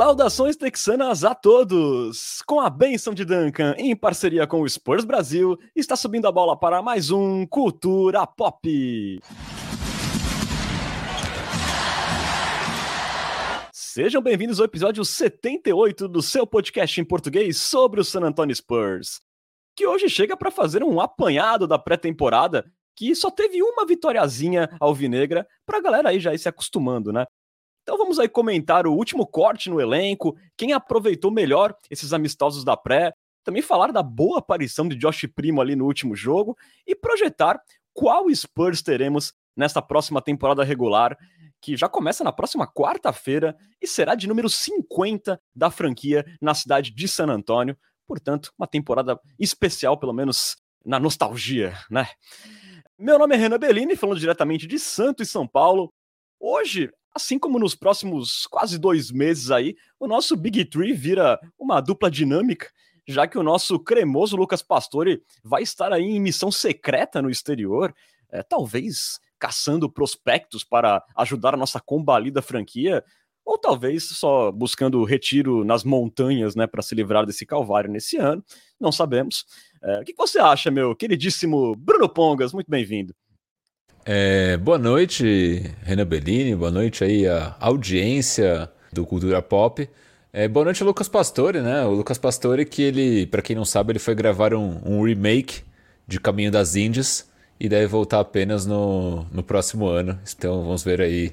Saudações texanas a todos! Com a benção de Duncan, em parceria com o Spurs Brasil, está subindo a bola para mais um Cultura Pop. Sejam bem-vindos ao episódio 78 do seu podcast em português sobre o San Antonio Spurs, que hoje chega para fazer um apanhado da pré-temporada que só teve uma vitóriazinha alvinegra para a galera aí já ir se acostumando, né? Então vamos aí comentar o último corte no elenco, quem aproveitou melhor esses amistosos da pré, também falar da boa aparição de Josh Primo ali no último jogo e projetar qual Spurs teremos nesta próxima temporada regular, que já começa na próxima quarta-feira e será de número 50 da franquia na cidade de San Antônio. Portanto, uma temporada especial, pelo menos na nostalgia, né? Meu nome é Renan Bellini, falando diretamente de Santo e São Paulo. Hoje Assim como nos próximos quase dois meses aí, o nosso Big Tree vira uma dupla dinâmica, já que o nosso cremoso Lucas Pastore vai estar aí em missão secreta no exterior, é, talvez caçando prospectos para ajudar a nossa combalida franquia, ou talvez só buscando retiro nas montanhas, né, para se livrar desse calvário nesse ano, não sabemos. É, o que você acha, meu queridíssimo Bruno Pongas? Muito bem-vindo. É, boa noite, Renan Bellini, boa noite aí a audiência do Cultura Pop. É, boa noite, Lucas Pastore, né? O Lucas Pastore, que ele, para quem não sabe, ele foi gravar um, um, remake de Caminho das Índias e deve voltar apenas no, no próximo ano. Então vamos ver aí.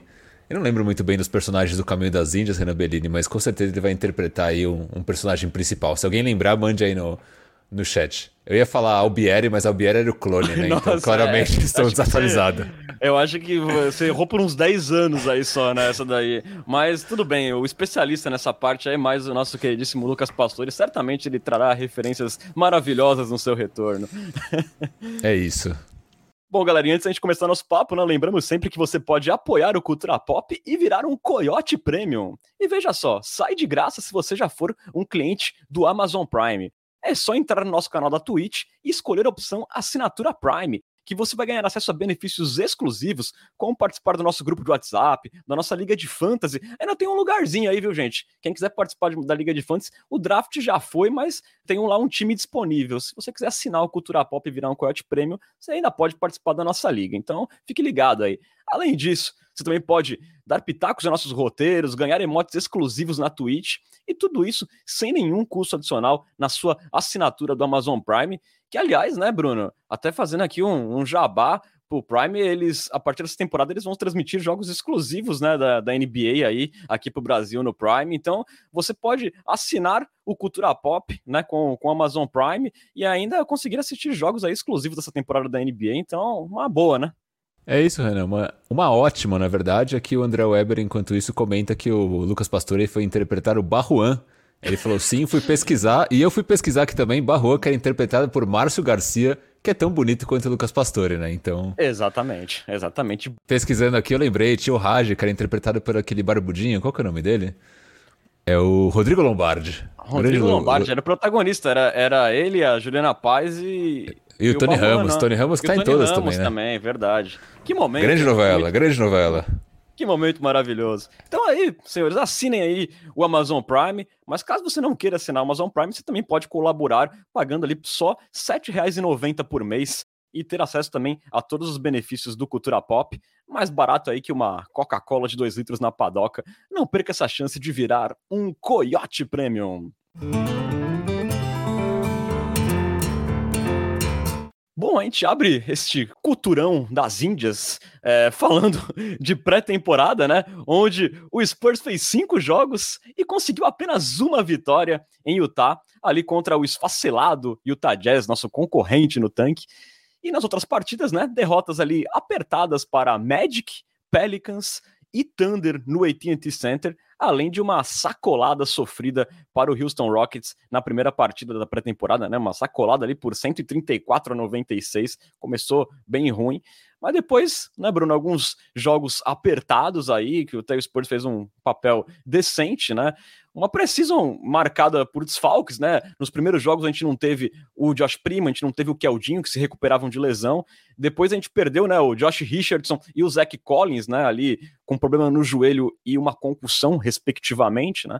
Eu não lembro muito bem dos personagens do Caminho das Índias, Renan Bellini, mas com certeza ele vai interpretar aí um, um personagem principal. Se alguém lembrar, mande aí no, no chat. Eu ia falar Albieri, mas Albieri era o clone, né? Então, Nossa, então claramente é. estou desatualizado. eu acho que você errou por uns 10 anos aí só nessa né, daí. Mas tudo bem, o especialista nessa parte aí, mais o nosso queridíssimo Lucas Pastore, certamente ele trará referências maravilhosas no seu retorno. É isso. Bom, galera, antes da gente começar nosso papo, né, lembramos sempre que você pode apoiar o Cultura Pop e virar um Coyote Premium. E veja só, sai de graça se você já for um cliente do Amazon Prime é só entrar no nosso canal da Twitch e escolher a opção Assinatura Prime, que você vai ganhar acesso a benefícios exclusivos, como participar do nosso grupo de WhatsApp, da nossa Liga de Fantasy. Ainda tem um lugarzinho aí, viu, gente? Quem quiser participar da Liga de Fantasy, o draft já foi, mas tem lá um time disponível. Se você quiser assinar o Cultura Pop e virar um Coyote Premium, você ainda pode participar da nossa liga. Então, fique ligado aí. Além disso, você também pode dar pitacos nos nossos roteiros, ganhar emotes exclusivos na Twitch e tudo isso sem nenhum custo adicional na sua assinatura do Amazon Prime. Que, aliás, né, Bruno, até fazendo aqui um, um jabá pro Prime, eles, a partir dessa temporada, eles vão transmitir jogos exclusivos, né, da, da NBA aí, aqui pro Brasil no Prime. Então, você pode assinar o Cultura Pop, né, com, com o Amazon Prime e ainda conseguir assistir jogos aí exclusivos dessa temporada da NBA. Então, uma boa, né? É isso, Renan. Uma, uma ótima, na verdade, é que o André Weber, enquanto isso, comenta que o Lucas Pastore foi interpretar o Barruan. Ele falou sim, fui pesquisar, e eu fui pesquisar aqui também, Barruan, que era interpretado por Márcio Garcia, que é tão bonito quanto o Lucas Pastore, né? Então. Exatamente, exatamente. Pesquisando aqui, eu lembrei, tinha o Raj, que era interpretado por aquele barbudinho, qual que é o nome dele? É o Rodrigo Lombardi. Rodrigo Lombardi era o protagonista, era, era ele, a Juliana Paz e. E, e o Tony Ramos, Tony Ramos que tá em todas Ramos também, né? também, verdade. Que momento. Grande novela, grande novela. Que momento maravilhoso. Então aí, senhores, assinem aí o Amazon Prime, mas caso você não queira assinar o Amazon Prime, você também pode colaborar pagando ali só R$ 7,90 por mês e ter acesso também a todos os benefícios do Cultura Pop, mais barato aí que uma Coca-Cola de 2 litros na padoca. Não perca essa chance de virar um Coyote Premium. Bom, a gente abre este culturão das Índias é, falando de pré-temporada, né? Onde o Spurs fez cinco jogos e conseguiu apenas uma vitória em Utah, ali contra o esfacelado Utah Jazz, nosso concorrente no tanque. E nas outras partidas, né? Derrotas ali apertadas para Magic, Pelicans e Thunder no AT&T Center além de uma sacolada sofrida para o Houston Rockets na primeira partida da pré-temporada, né? Uma sacolada ali por 134 a 96, começou bem ruim, mas depois, né, Bruno, alguns jogos apertados aí, que o Taylor Spurs fez um papel decente, né? Uma precisão marcada por desfalques, né? Nos primeiros jogos a gente não teve o Josh Prima, a gente não teve o Keldinho, que se recuperavam de lesão. Depois a gente perdeu, né, o Josh Richardson e o Zach Collins, né, ali com problema no joelho e uma concussão, respectivamente, né?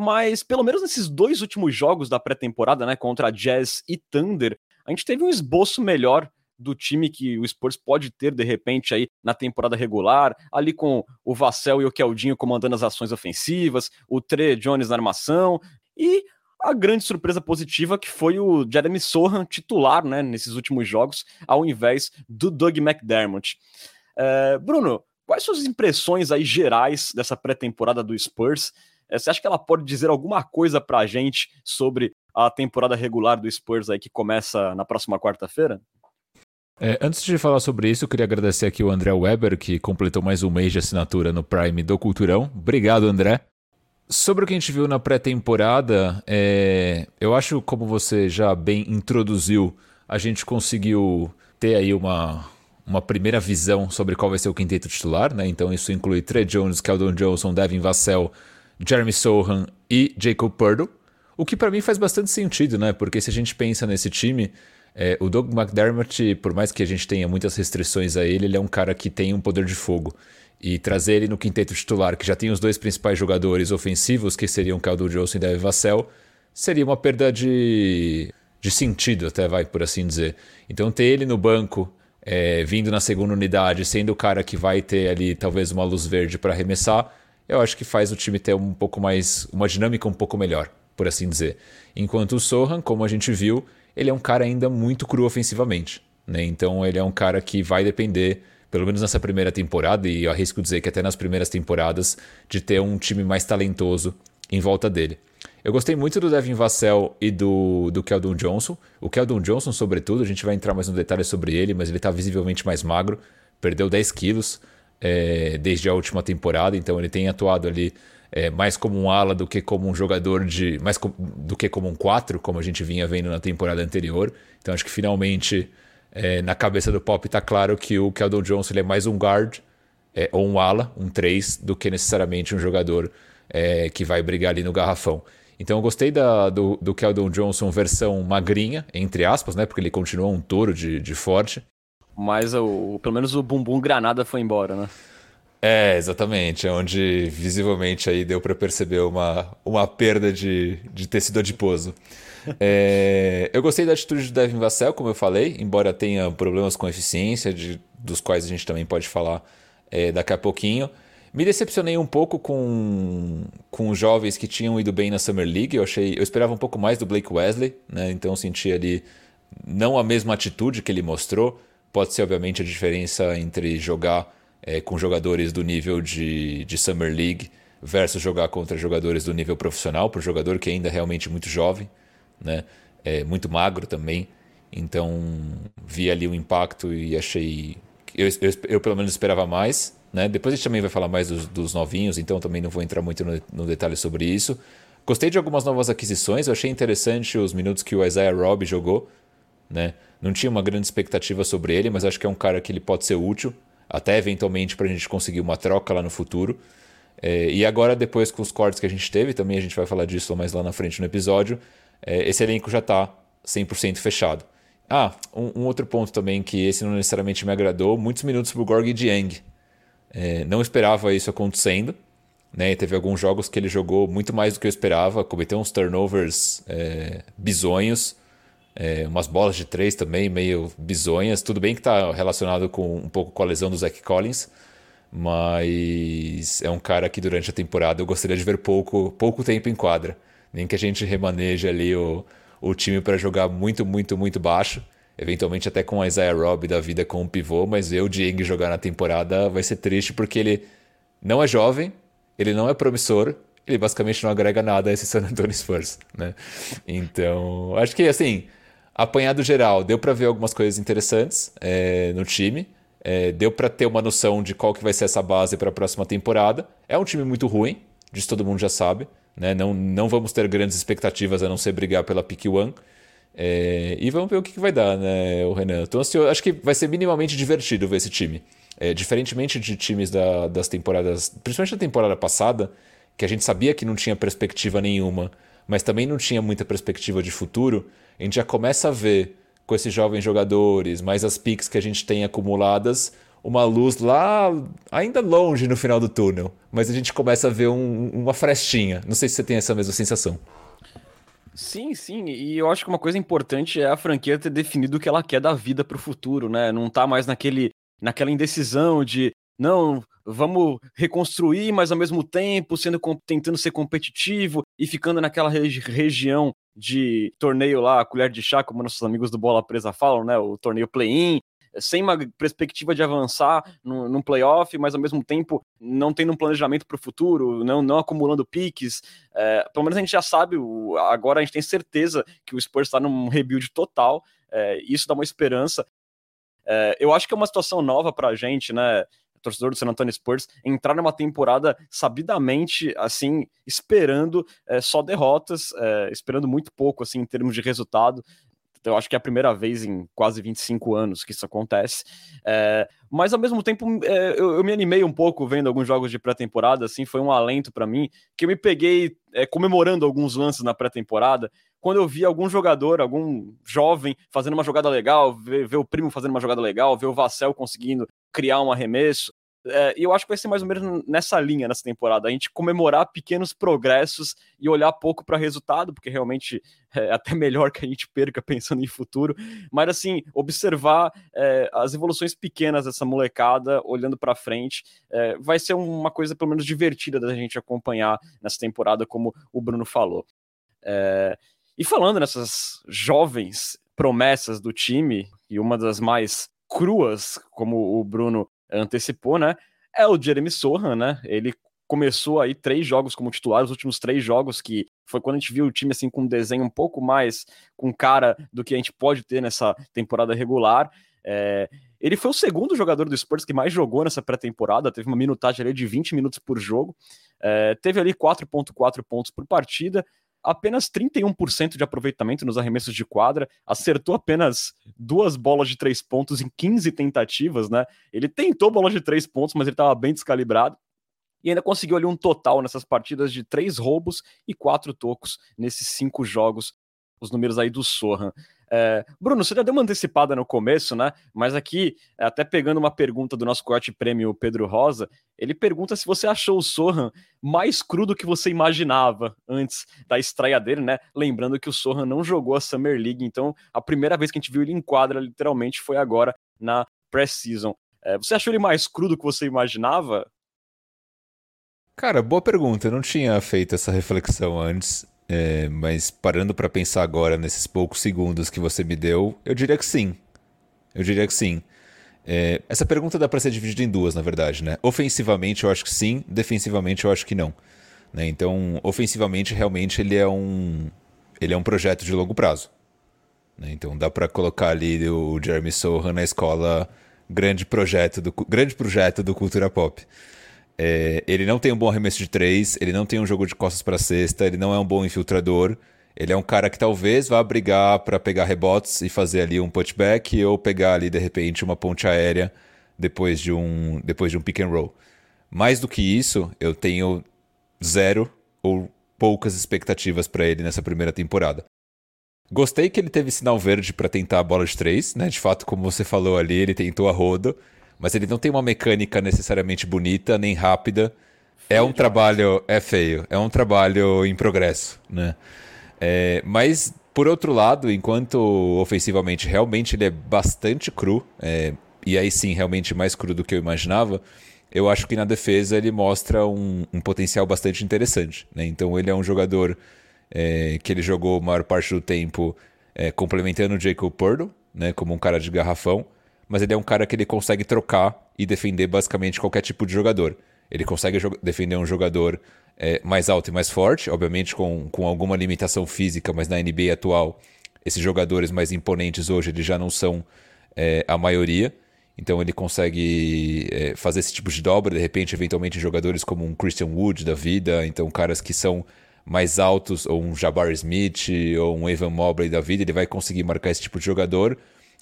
mas pelo menos nesses dois últimos jogos da pré-temporada, né, contra Jazz e Thunder, a gente teve um esboço melhor do time que o Spurs pode ter de repente aí na temporada regular, ali com o Vassell e o Keldinho comandando as ações ofensivas, o Tre Jones na armação e a grande surpresa positiva que foi o Jeremy Sohan titular, né, nesses últimos jogos, ao invés do Doug McDermott. É, Bruno, quais suas impressões aí gerais dessa pré-temporada do Spurs? É, você acha que ela pode dizer alguma coisa pra gente sobre a temporada regular do Spurs aí que começa na próxima quarta-feira? É, antes de falar sobre isso, eu queria agradecer aqui o André Weber, que completou mais um mês de assinatura no Prime do Culturão. Obrigado, André. Sobre o que a gente viu na pré-temporada, é, eu acho, como você já bem introduziu, a gente conseguiu ter aí uma, uma primeira visão sobre qual vai ser o quinteto titular, né? Então isso inclui Trey Jones, Keldon Johnson, Devin Vassell, Jeremy Sohan e Jacob Purdo. O que para mim faz bastante sentido, né? Porque se a gente pensa nesse time, é, o Doug McDermott, por mais que a gente tenha muitas restrições a ele, ele é um cara que tem um poder de fogo. E trazer ele no quinteto titular, que já tem os dois principais jogadores ofensivos, que seriam Caldo Johnson e Dave Vassell, seria uma perda de, de sentido, até vai por assim dizer. Então ter ele no banco, é, vindo na segunda unidade, sendo o cara que vai ter ali talvez uma luz verde para arremessar, eu acho que faz o time ter um pouco mais, uma dinâmica um pouco melhor, por assim dizer. Enquanto o Sohan, como a gente viu, ele é um cara ainda muito cru ofensivamente. Né? Então ele é um cara que vai depender, pelo menos nessa primeira temporada, e eu arrisco dizer que até nas primeiras temporadas, de ter um time mais talentoso em volta dele. Eu gostei muito do Devin Vassell e do, do Keldon Johnson. O Keldon Johnson, sobretudo, a gente vai entrar mais no detalhe sobre ele, mas ele está visivelmente mais magro, perdeu 10 quilos é, desde a última temporada, então ele tem atuado ali é, mais como um ala do que como um jogador de. mais do que como um 4, como a gente vinha vendo na temporada anterior. Então acho que finalmente é, na cabeça do Pop está claro que o Keldon Johnson é mais um guard é, ou um ala, um 3, do que necessariamente um jogador é, que vai brigar ali no garrafão. Então eu gostei da, do, do Keldon Johnson versão magrinha, entre aspas, né? Porque ele continua um touro de, de forte. Mas o, pelo menos o bumbum granada foi embora, né? É, exatamente. É onde visivelmente aí deu para perceber uma, uma perda de, de tecido adiposo. É, eu gostei da atitude do Devin Vassell, como eu falei, embora tenha problemas com eficiência, de, dos quais a gente também pode falar é, daqui a pouquinho. Me decepcionei um pouco com, com jovens que tinham ido bem na Summer League. Eu achei, eu esperava um pouco mais do Blake Wesley, né? Então senti ali não a mesma atitude que ele mostrou. Pode ser obviamente a diferença entre jogar é, com jogadores do nível de, de Summer League versus jogar contra jogadores do nível profissional, para um jogador que ainda é realmente muito jovem, né? É, muito magro também. Então vi ali o impacto e achei. Eu, eu, eu, pelo menos esperava mais. Né? Depois a gente também vai falar mais dos, dos novinhos, então também não vou entrar muito no, no, detalhe sobre isso. Gostei de algumas novas aquisições, eu achei interessante os minutos que o Isaiah Robb jogou. Né? Não tinha uma grande expectativa sobre ele, mas acho que é um cara que ele pode ser útil até eventualmente para a gente conseguir uma troca lá no futuro. É, e agora, depois com os cortes que a gente teve, também a gente vai falar disso mais lá na frente no episódio, é, esse elenco já está 100% fechado. Ah, um, um, outro ponto também que esse não necessariamente me agradou, muitos minutos para o Gorg Dieng. É, não esperava isso acontecendo. Né? Teve alguns jogos que ele jogou muito mais do que eu esperava, cometeu uns turnovers é, bizonhos. É, umas bolas de três também, meio bizonhas. Tudo bem que está relacionado com um pouco com a lesão do Zach Collins, mas é um cara que durante a temporada eu gostaria de ver pouco, pouco tempo em quadra. Nem que a gente remaneje ali o, o time para jogar muito, muito, muito baixo. Eventualmente até com o Isaiah Robb da vida com o pivô, mas ver o Dieng jogar na temporada vai ser triste porque ele não é jovem, ele não é promissor, ele basicamente não agrega nada a esse San Antonio Spurs, né? Então, acho que assim, apanhado geral, deu para ver algumas coisas interessantes é, no time. É, deu para ter uma noção de qual que vai ser essa base para a próxima temporada. É um time muito ruim, disso todo mundo já sabe. Né? Não, não vamos ter grandes expectativas a não ser brigar pela pick one. É, e vamos ver o que, que vai dar, né, o Renan? Então, assim, acho que vai ser minimamente divertido ver esse time. É, diferentemente de times da, das temporadas, principalmente da temporada passada, que a gente sabia que não tinha perspectiva nenhuma, mas também não tinha muita perspectiva de futuro a gente já começa a ver com esses jovens jogadores, mais as picks que a gente tem acumuladas, uma luz lá, ainda longe no final do túnel, mas a gente começa a ver um, uma frestinha. Não sei se você tem essa mesma sensação. Sim, sim, e eu acho que uma coisa importante é a franquia ter definido o que ela quer da vida para o futuro, né? Não tá mais naquele, naquela indecisão de não, vamos reconstruir, mas ao mesmo tempo sendo tentando ser competitivo e ficando naquela regi região de torneio lá, colher de chá, como nossos amigos do Bola Presa falam, né? O torneio play-in, sem uma perspectiva de avançar num, num playoff, mas ao mesmo tempo não tendo um planejamento para o futuro, não, não acumulando piques. É, pelo menos a gente já sabe, agora a gente tem certeza que o Spurs está num rebuild total, é, isso dá uma esperança. É, eu acho que é uma situação nova para a gente, né? Torcedor do San Antonio Spurs, entrar numa temporada sabidamente, assim, esperando é, só derrotas, é, esperando muito pouco, assim, em termos de resultado. Eu acho que é a primeira vez em quase 25 anos que isso acontece. É, mas, ao mesmo tempo, é, eu, eu, me animei um pouco vendo alguns jogos de pré-temporada, assim, foi um alento para mim, que eu me peguei é, comemorando alguns lances na pré-temporada, quando eu vi algum jogador, algum jovem fazendo uma jogada legal, ver, ver, o primo fazendo uma jogada legal, ver o Vassell conseguindo criar um arremesso, é, e eu acho que vai ser mais ou menos nessa linha nessa temporada, a gente comemorar pequenos progressos e olhar pouco para resultado, porque realmente é até melhor que a gente perca pensando em futuro, mas assim, observar é, as evoluções pequenas dessa molecada, olhando para frente, é, vai ser uma coisa pelo menos divertida da gente acompanhar nessa temporada, como o Bruno falou. É, e falando nessas jovens promessas do time, e uma das mais cruas, como o Bruno antecipou, né? É o Jeremy Sohan, né? Ele começou aí três jogos como titular, os últimos três jogos que foi quando a gente viu o time assim com um desenho um pouco mais com cara do que a gente pode ter nessa temporada regular. É, ele foi o segundo jogador do Spurs que mais jogou nessa pré-temporada, teve uma minutagem ali de 20 minutos por jogo, é, teve ali 4.4 pontos por partida, apenas 31% de aproveitamento nos arremessos de quadra, acertou apenas duas bolas de três pontos em 15 tentativas, né? Ele tentou bola de três pontos, mas ele estava bem descalibrado. E ainda conseguiu ali um total nessas partidas de três roubos e quatro tocos nesses cinco jogos, os números aí do Sohan. É, Bruno, você já deu uma antecipada no começo, né? Mas aqui, até pegando uma pergunta do nosso corte prêmio Pedro Rosa, ele pergunta se você achou o Sohan mais cru do que você imaginava antes da estreia dele, né? Lembrando que o Sohan não jogou a Summer League, então a primeira vez que a gente viu ele em quadra, literalmente, foi agora na pré-season. É, você achou ele mais cru do que você imaginava? Cara, boa pergunta. Eu não tinha feito essa reflexão antes. É, mas parando para pensar agora nesses poucos segundos que você me deu, eu diria que sim. Eu diria que sim. É, essa pergunta dá para ser dividida em duas, na verdade, né? Ofensivamente eu acho que sim, defensivamente eu acho que não. Né? Então, ofensivamente realmente ele é um ele é um projeto de longo prazo. Né? Então dá para colocar ali o Jeremy Sohan na escola grande projeto do grande projeto do cultura pop. É, ele não tem um bom arremesso de três, ele não tem um jogo de costas para cesta, ele não é um bom infiltrador. Ele é um cara que talvez vá brigar para pegar rebotes e fazer ali um putback ou pegar ali de repente uma ponte aérea depois de um depois de um pick and roll. Mais do que isso, eu tenho zero ou poucas expectativas para ele nessa primeira temporada. Gostei que ele teve sinal verde para tentar a bola de três, né? De fato, como você falou ali, ele tentou a rodo mas ele não tem uma mecânica necessariamente bonita nem rápida. Feio é um trabalho. É feio, é um trabalho em progresso, né? É, mas, por outro lado, enquanto ofensivamente realmente ele é bastante cru, é, e aí sim, realmente mais cru do que eu imaginava, eu acho que na defesa ele mostra um, um potencial bastante interessante. Né? Então ele é um jogador é, que ele jogou a maior parte do tempo é, complementando o Jacob Purdo, né, como um cara de garrafão mas ele é um cara que ele consegue trocar e defender basicamente qualquer tipo de jogador. Ele consegue defender um jogador é, mais alto e mais forte, obviamente com, com alguma limitação física, mas na NBA atual, esses jogadores mais imponentes hoje eles já não são é, a maioria. Então ele consegue é, fazer esse tipo de dobra, de repente, eventualmente, jogadores como um Christian Wood da vida, então caras que são mais altos, ou um Jabbar Smith, ou um Evan Mobley da vida, ele vai conseguir marcar esse tipo de jogador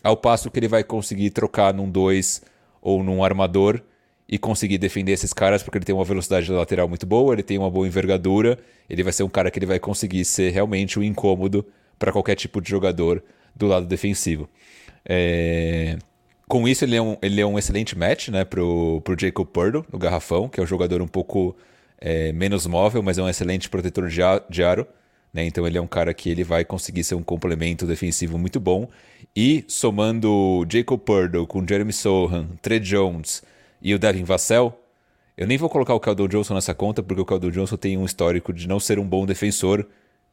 ao passo que ele vai conseguir trocar num 2 ou num armador e conseguir defender esses caras porque ele tem uma velocidade lateral muito boa, ele tem uma boa envergadura, ele vai ser um cara que ele vai conseguir ser realmente um incômodo para qualquer tipo de jogador do lado defensivo. É... Com isso, ele é um, ele é um excelente match né, pro, pro Jacob Purdo, no garrafão, que é um jogador um pouco é, menos móvel, mas é um excelente protetor de, de aro. Né? Então ele é um cara que ele vai conseguir ser um complemento defensivo muito bom. E somando Jacob Purdo com Jeremy Sohan, Trey Jones e o Devin Vassell, eu nem vou colocar o Keldon Johnson nessa conta, porque o Keldon Johnson tem um histórico de não ser um bom defensor.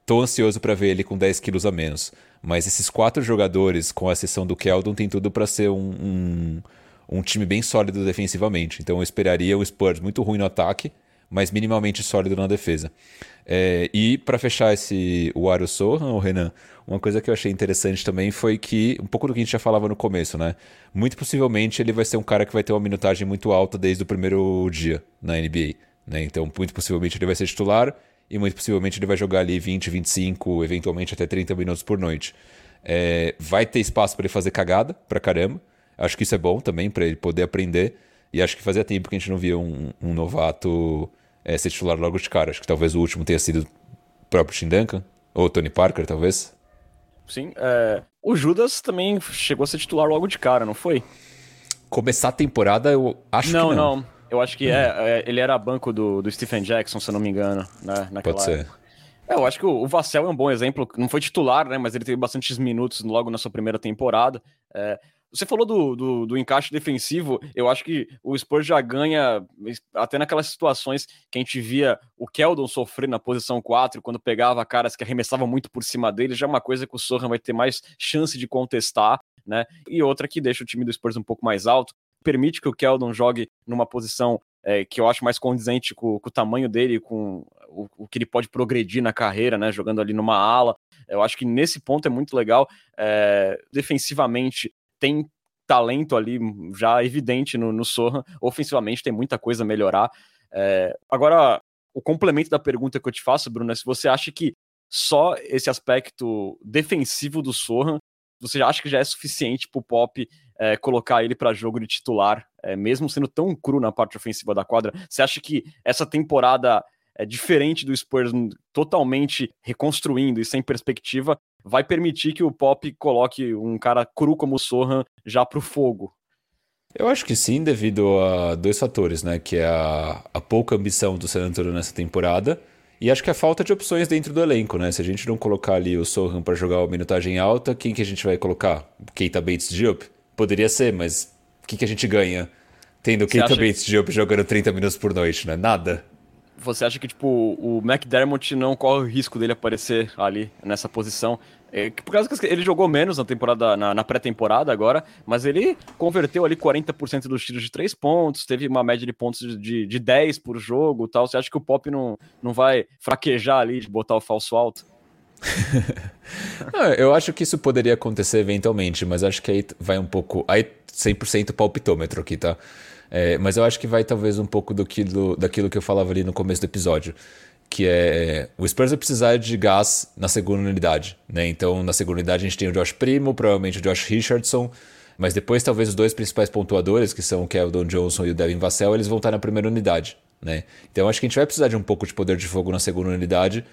Tô ansioso para ver ele com 10 quilos a menos. Mas esses quatro jogadores, com a exceção do Keldon, tem tudo para ser um, um, um, time bem sólido defensivamente. Então eu esperaria o Spurs muito ruim no ataque, mas minimamente sólido na defesa. É, e para fechar esse o Aro Sohan, o Renan, uma coisa que eu achei interessante também foi que, um pouco do que a gente já falava no começo, né? Muito possivelmente ele vai ser um cara que vai ter uma minutagem muito alta desde o primeiro dia na NBA. Né? Então, muito possivelmente ele vai ser titular e muito possivelmente ele vai jogar ali 20, 25, eventualmente até 30 minutos por noite. É, vai ter espaço para ele fazer cagada pra caramba. Acho que isso é bom também para ele poder aprender. E acho que fazia tempo que a gente não via um, um novato é, ser titular logo de cara. Acho que talvez o último tenha sido o próprio Tim Duncan, ou Tony Parker, talvez. Sim, é... o Judas também chegou a ser titular logo de cara, não foi? Começar a temporada, eu acho não, que não. Não, Eu acho que é, é, ele era banco do, do Stephen Jackson, se eu não me engano, né, naquela Pode ser. Época. É, eu acho que o, o Vassell é um bom exemplo. Não foi titular, né? Mas ele teve bastantes minutos logo na sua primeira temporada. É, você falou do, do, do, encaixe defensivo, eu acho que o Spurs já ganha, até naquelas situações que a gente via o Keldon sofrer na posição 4, quando pegava caras que arremessavam muito por cima dele, já é uma coisa que o Sohan vai ter mais chance de contestar, né? E outra que deixa o time do Spurs um pouco mais alto, permite que o Keldon jogue numa posição é, que eu acho mais condizente com, com o tamanho dele, com o, o, que ele pode progredir na carreira, né? Jogando ali numa ala. Eu acho que nesse ponto é muito legal. É, defensivamente, tem talento ali já evidente no, no Sohan. Ofensivamente tem muita coisa a melhorar. É, agora, o complemento da pergunta que eu te faço, Bruno, é se você acha que só esse aspecto defensivo do Sohan, você acha que já é suficiente para o Pop é, colocar ele para jogo de titular, é, mesmo sendo tão cru na parte ofensiva da quadra? Você acha que essa temporada é diferente do Spurs, totalmente reconstruindo e sem perspectiva, vai permitir que o Pop coloque um cara cru como o Sohan já pro fogo. Eu acho que sim, devido a dois fatores, né? Que é a, a pouca ambição do San Antonio nessa temporada e acho que a falta de opções dentro do elenco, né? Se a gente não colocar ali o Sohan para jogar uma minutagem alta, quem que a gente vai colocar? Keita Bates Diop? Poderia ser, mas o que, que a gente ganha tendo Keita Bates Diop jogando 30 minutos por noite, né? Nada você acha que tipo o McDermott não corre o risco dele aparecer ali nessa posição? É, por causa que ele jogou menos na temporada na, na pré-temporada agora, mas ele converteu ali 40% dos tiros de três pontos, teve uma média de pontos de, de, de 10 por jogo tal. Você acha que o Pop não, não vai fraquejar ali de botar o falso alto? não, eu acho que isso poderia acontecer eventualmente, mas acho que aí vai um pouco. Aí 100% palpitômetro aqui, tá? É, mas eu acho que vai talvez um pouco do que, do, daquilo que eu falava ali no começo do episódio. Que é o Spurs vai precisar de gás na segunda unidade. Né? Então, na segunda unidade, a gente tem o Josh Primo, provavelmente o Josh Richardson. Mas depois, talvez os dois principais pontuadores, que são o Keldon Johnson e o Devin Vassell, eles vão estar na primeira unidade. Né? Então, acho que a gente vai precisar de um pouco de poder de fogo na segunda unidade.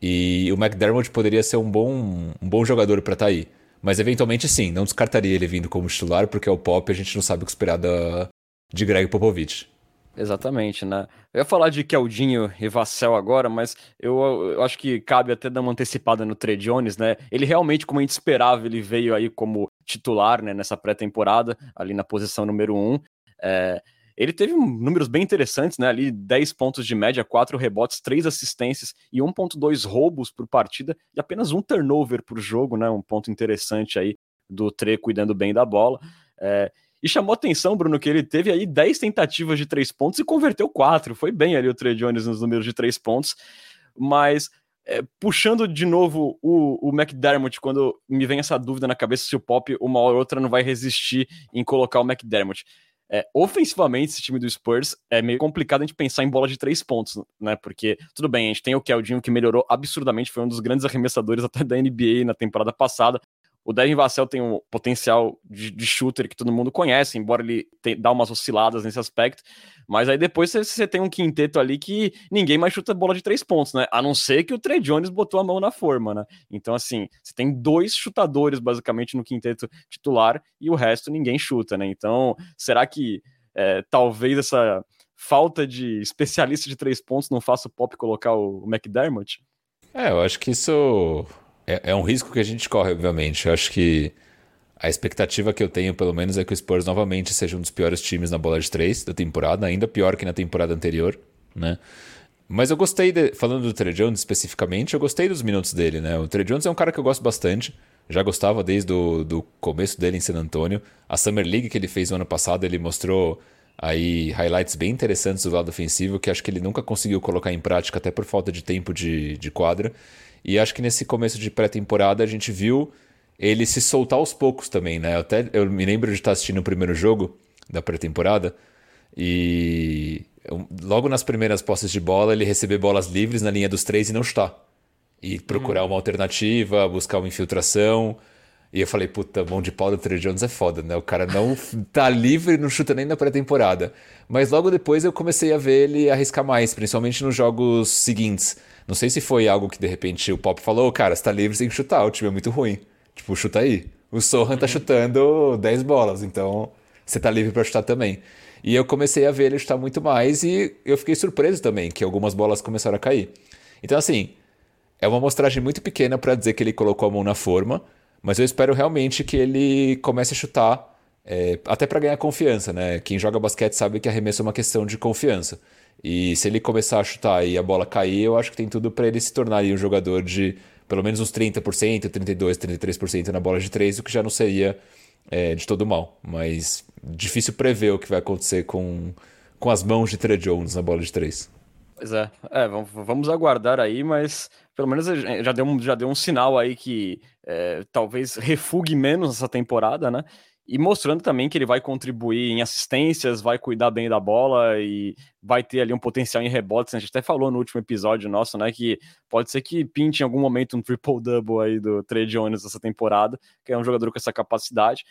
E o McDermott poderia ser um bom, um bom jogador para estar tá aí. Mas eventualmente sim, não descartaria ele vindo como titular, porque é o Pop, a gente não sabe o que esperar da, de Greg Popovich. Exatamente, né? Eu ia falar de Keldinho e Vassell agora, mas eu, eu, acho que cabe até dar uma antecipada no Trey Jones, né? Ele realmente, como a gente esperava, ele veio aí como titular, né, nessa pré-temporada, ali na posição número 1. Um. É, ele teve números bem interessantes, né? Ali 10 pontos de média, 4 rebotes, 3 assistências e 1.2 roubos por partida e apenas um turnover por jogo, né? Um ponto interessante aí do Trey cuidando bem da bola. É, e chamou atenção, Bruno, que ele teve aí 10 tentativas de 3 pontos e converteu 4. Foi bem ali o Trey Jones nos números de 3 pontos. Mas é, puxando de novo o, o McDermott, quando me vem essa dúvida na cabeça se o Pop, uma hora ou outra, não vai resistir em colocar o McDermott. É, ofensivamente, esse time do Spurs é meio complicado a gente pensar em bola de três pontos, né? Porque, tudo bem, a gente tem o Keldinho que melhorou absurdamente, foi um dos grandes arremessadores até da NBA na temporada passada, o Devin Vassell tem um potencial de, de shooter que todo mundo conhece, embora ele te, dá umas osciladas nesse aspecto. Mas aí depois você, tem um quinteto ali que ninguém mais chuta bola de três pontos, né? A não ser que o Trey Jones botou a mão na forma, né? Então, assim, você tem dois chutadores basicamente no quinteto titular e o resto ninguém chuta, né? Então, será que é, talvez essa falta de especialista de três pontos não faça o Pop colocar o McDermott? É, eu acho que isso é, é um risco que a gente corre, obviamente. Eu acho que a expectativa que eu tenho, pelo menos, é que o Spurs novamente seja um dos piores times na bola de três da temporada, ainda pior que na temporada anterior, né? Mas eu gostei, de, falando do Trey Jones especificamente, eu gostei dos minutos dele, né? O Trey Jones é um cara que eu gosto bastante, já gostava desde o do começo dele em San Antonio. A Summer League que ele fez no ano passado, ele mostrou aí highlights bem interessantes do lado ofensivo, que acho que ele nunca conseguiu colocar em prática, até por falta de tempo de, de quadra. E acho que nesse começo de pré-temporada a gente viu ele se soltar aos poucos também, né? Eu, até, eu me lembro de estar assistindo o primeiro jogo da pré-temporada e logo nas primeiras posses de bola ele receber bolas livres na linha dos três e não chutar. E procurar hum. uma alternativa, buscar uma infiltração. E eu falei, puta, mão de pau do Trey Jones é foda, né? O cara não tá livre e não chuta nem na pré-temporada. Mas logo depois eu comecei a ver ele arriscar mais, principalmente nos jogos seguintes. Não sei se foi algo que de repente o Pop falou, cara, você tá livre sem chutar, o time é muito ruim. Tipo, chuta aí. O Sohan tá chutando 10 bolas, então você tá livre para chutar também. E eu comecei a ver ele chutar muito mais e eu fiquei surpreso também que algumas bolas começaram a cair. Então, assim, é uma amostragem muito pequena para dizer que ele colocou a mão na forma, mas eu espero realmente que ele comece a chutar, é, até para ganhar confiança, né? Quem joga basquete sabe que arremesso é uma questão de confiança. E se ele começar a chutar e a bola cair, eu acho que tem tudo para ele se tornar um jogador de pelo menos uns 30%, 32%, 33% na bola de três, o que já não seria é, de todo mal. Mas difícil prever o que vai acontecer com, com as mãos de Trey Jones na bola de três. Pois é, é vamos aguardar aí, mas pelo menos já deu, já deu um sinal aí que é, talvez refugue menos essa temporada, né? E mostrando também que ele vai contribuir em assistências, vai cuidar bem da bola e vai ter ali um potencial em rebotes. A gente até falou no último episódio nosso, né, que pode ser que pinte em algum momento um triple-double aí do Trey Jones essa temporada, que é um jogador com essa capacidade.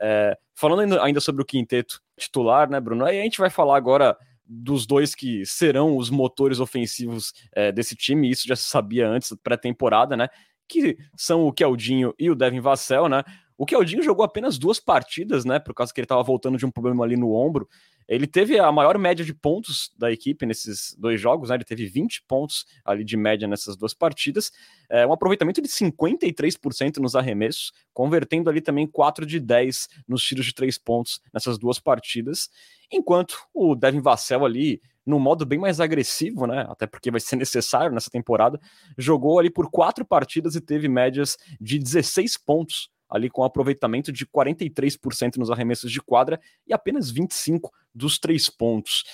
É, falando ainda sobre o quinteto titular, né, Bruno, aí a gente vai falar agora dos dois que serão os motores ofensivos é, desse time, isso já se sabia antes, pré-temporada, né, que são o Keldinho e o Devin Vassell, né, o Keldinho jogou apenas duas partidas, né? Por causa que ele estava voltando de um problema ali no ombro. Ele teve a maior média de pontos da equipe nesses dois jogos, né? Ele teve 20 pontos ali de média nessas duas partidas. É, um aproveitamento de 53% nos arremessos, convertendo ali também 4 de 10 nos tiros de 3 pontos nessas duas partidas. Enquanto o Devin Vassell ali no modo bem mais agressivo, né? Até porque vai ser necessário nessa temporada, jogou ali por quatro partidas e teve médias de 16 pontos ali com aproveitamento de 43% nos arremessos de quadra e apenas 25% dos três pontos.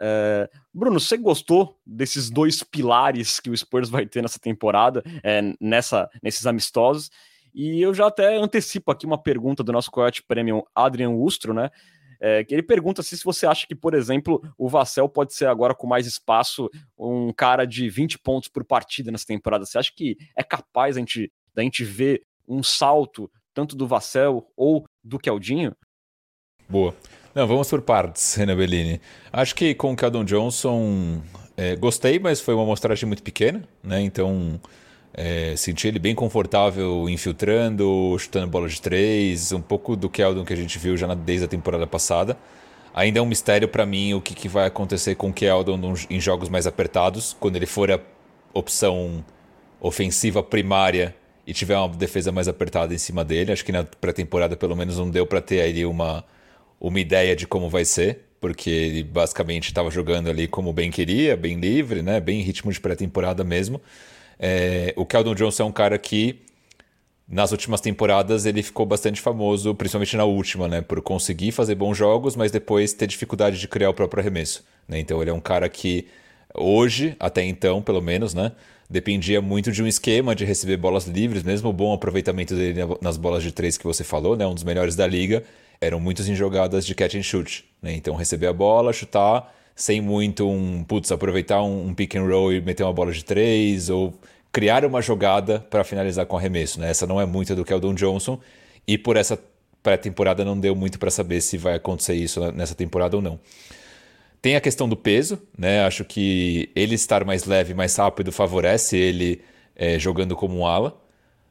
É, Bruno, você gostou desses dois pilares que o Spurs vai ter nessa temporada, é, nessa, nesses amistosos? E eu já até antecipo aqui uma pergunta do nosso Coyote Premium, Adrian Ustro, né? É, que ele pergunta se, se você acha que, por exemplo, o Vassell pode ser agora com mais espaço um cara de 20 pontos por partida nessa temporada. Você acha que é capaz a gente, da gente ver um salto tanto do Vassell ou do Keldinho? Boa. Não, vamos por partes, Renan Bellini. Acho que com o Keldon Johnson é, gostei, mas foi uma amostragem muito pequena, né? Então é, senti ele bem confortável infiltrando, chutando bola de três, um pouco do Keldon que a gente viu já desde a temporada passada. Ainda é um mistério para mim o que, que, vai acontecer com o Keldon em jogos mais apertados, quando ele for a opção ofensiva primária e tiver uma defesa mais apertada em cima dele. Acho que na pré-temporada pelo menos não deu para ter ali uma, uma ideia de como vai ser, porque ele basicamente estava jogando ali como bem queria, bem livre, né? bem em ritmo de pré-temporada mesmo. É, o Keldon Johnson é um cara que nas últimas temporadas ele ficou bastante famoso, principalmente na última, né, por conseguir fazer bons jogos, mas depois ter dificuldade de criar o próprio arremesso. Né? Então ele é um cara que hoje, até então, pelo menos, né, dependia muito de um esquema de receber bolas livres, mesmo o bom aproveitamento dele nas bolas de três que você falou, né, um dos melhores da liga, eram muitos em jogadas de catch and shoot. Né? Então receber a bola, chutar, sem muito um, putz, aproveitar um, um pick and roll e meter uma bola de três, ou criar uma jogada para finalizar com arremesso. Né? Essa não é muito do Keldon Johnson e por essa pré-temporada não deu muito para saber se vai acontecer isso nessa temporada ou não. Tem a questão do peso, né? Acho que ele estar mais leve, mais rápido favorece ele é, jogando como um ala,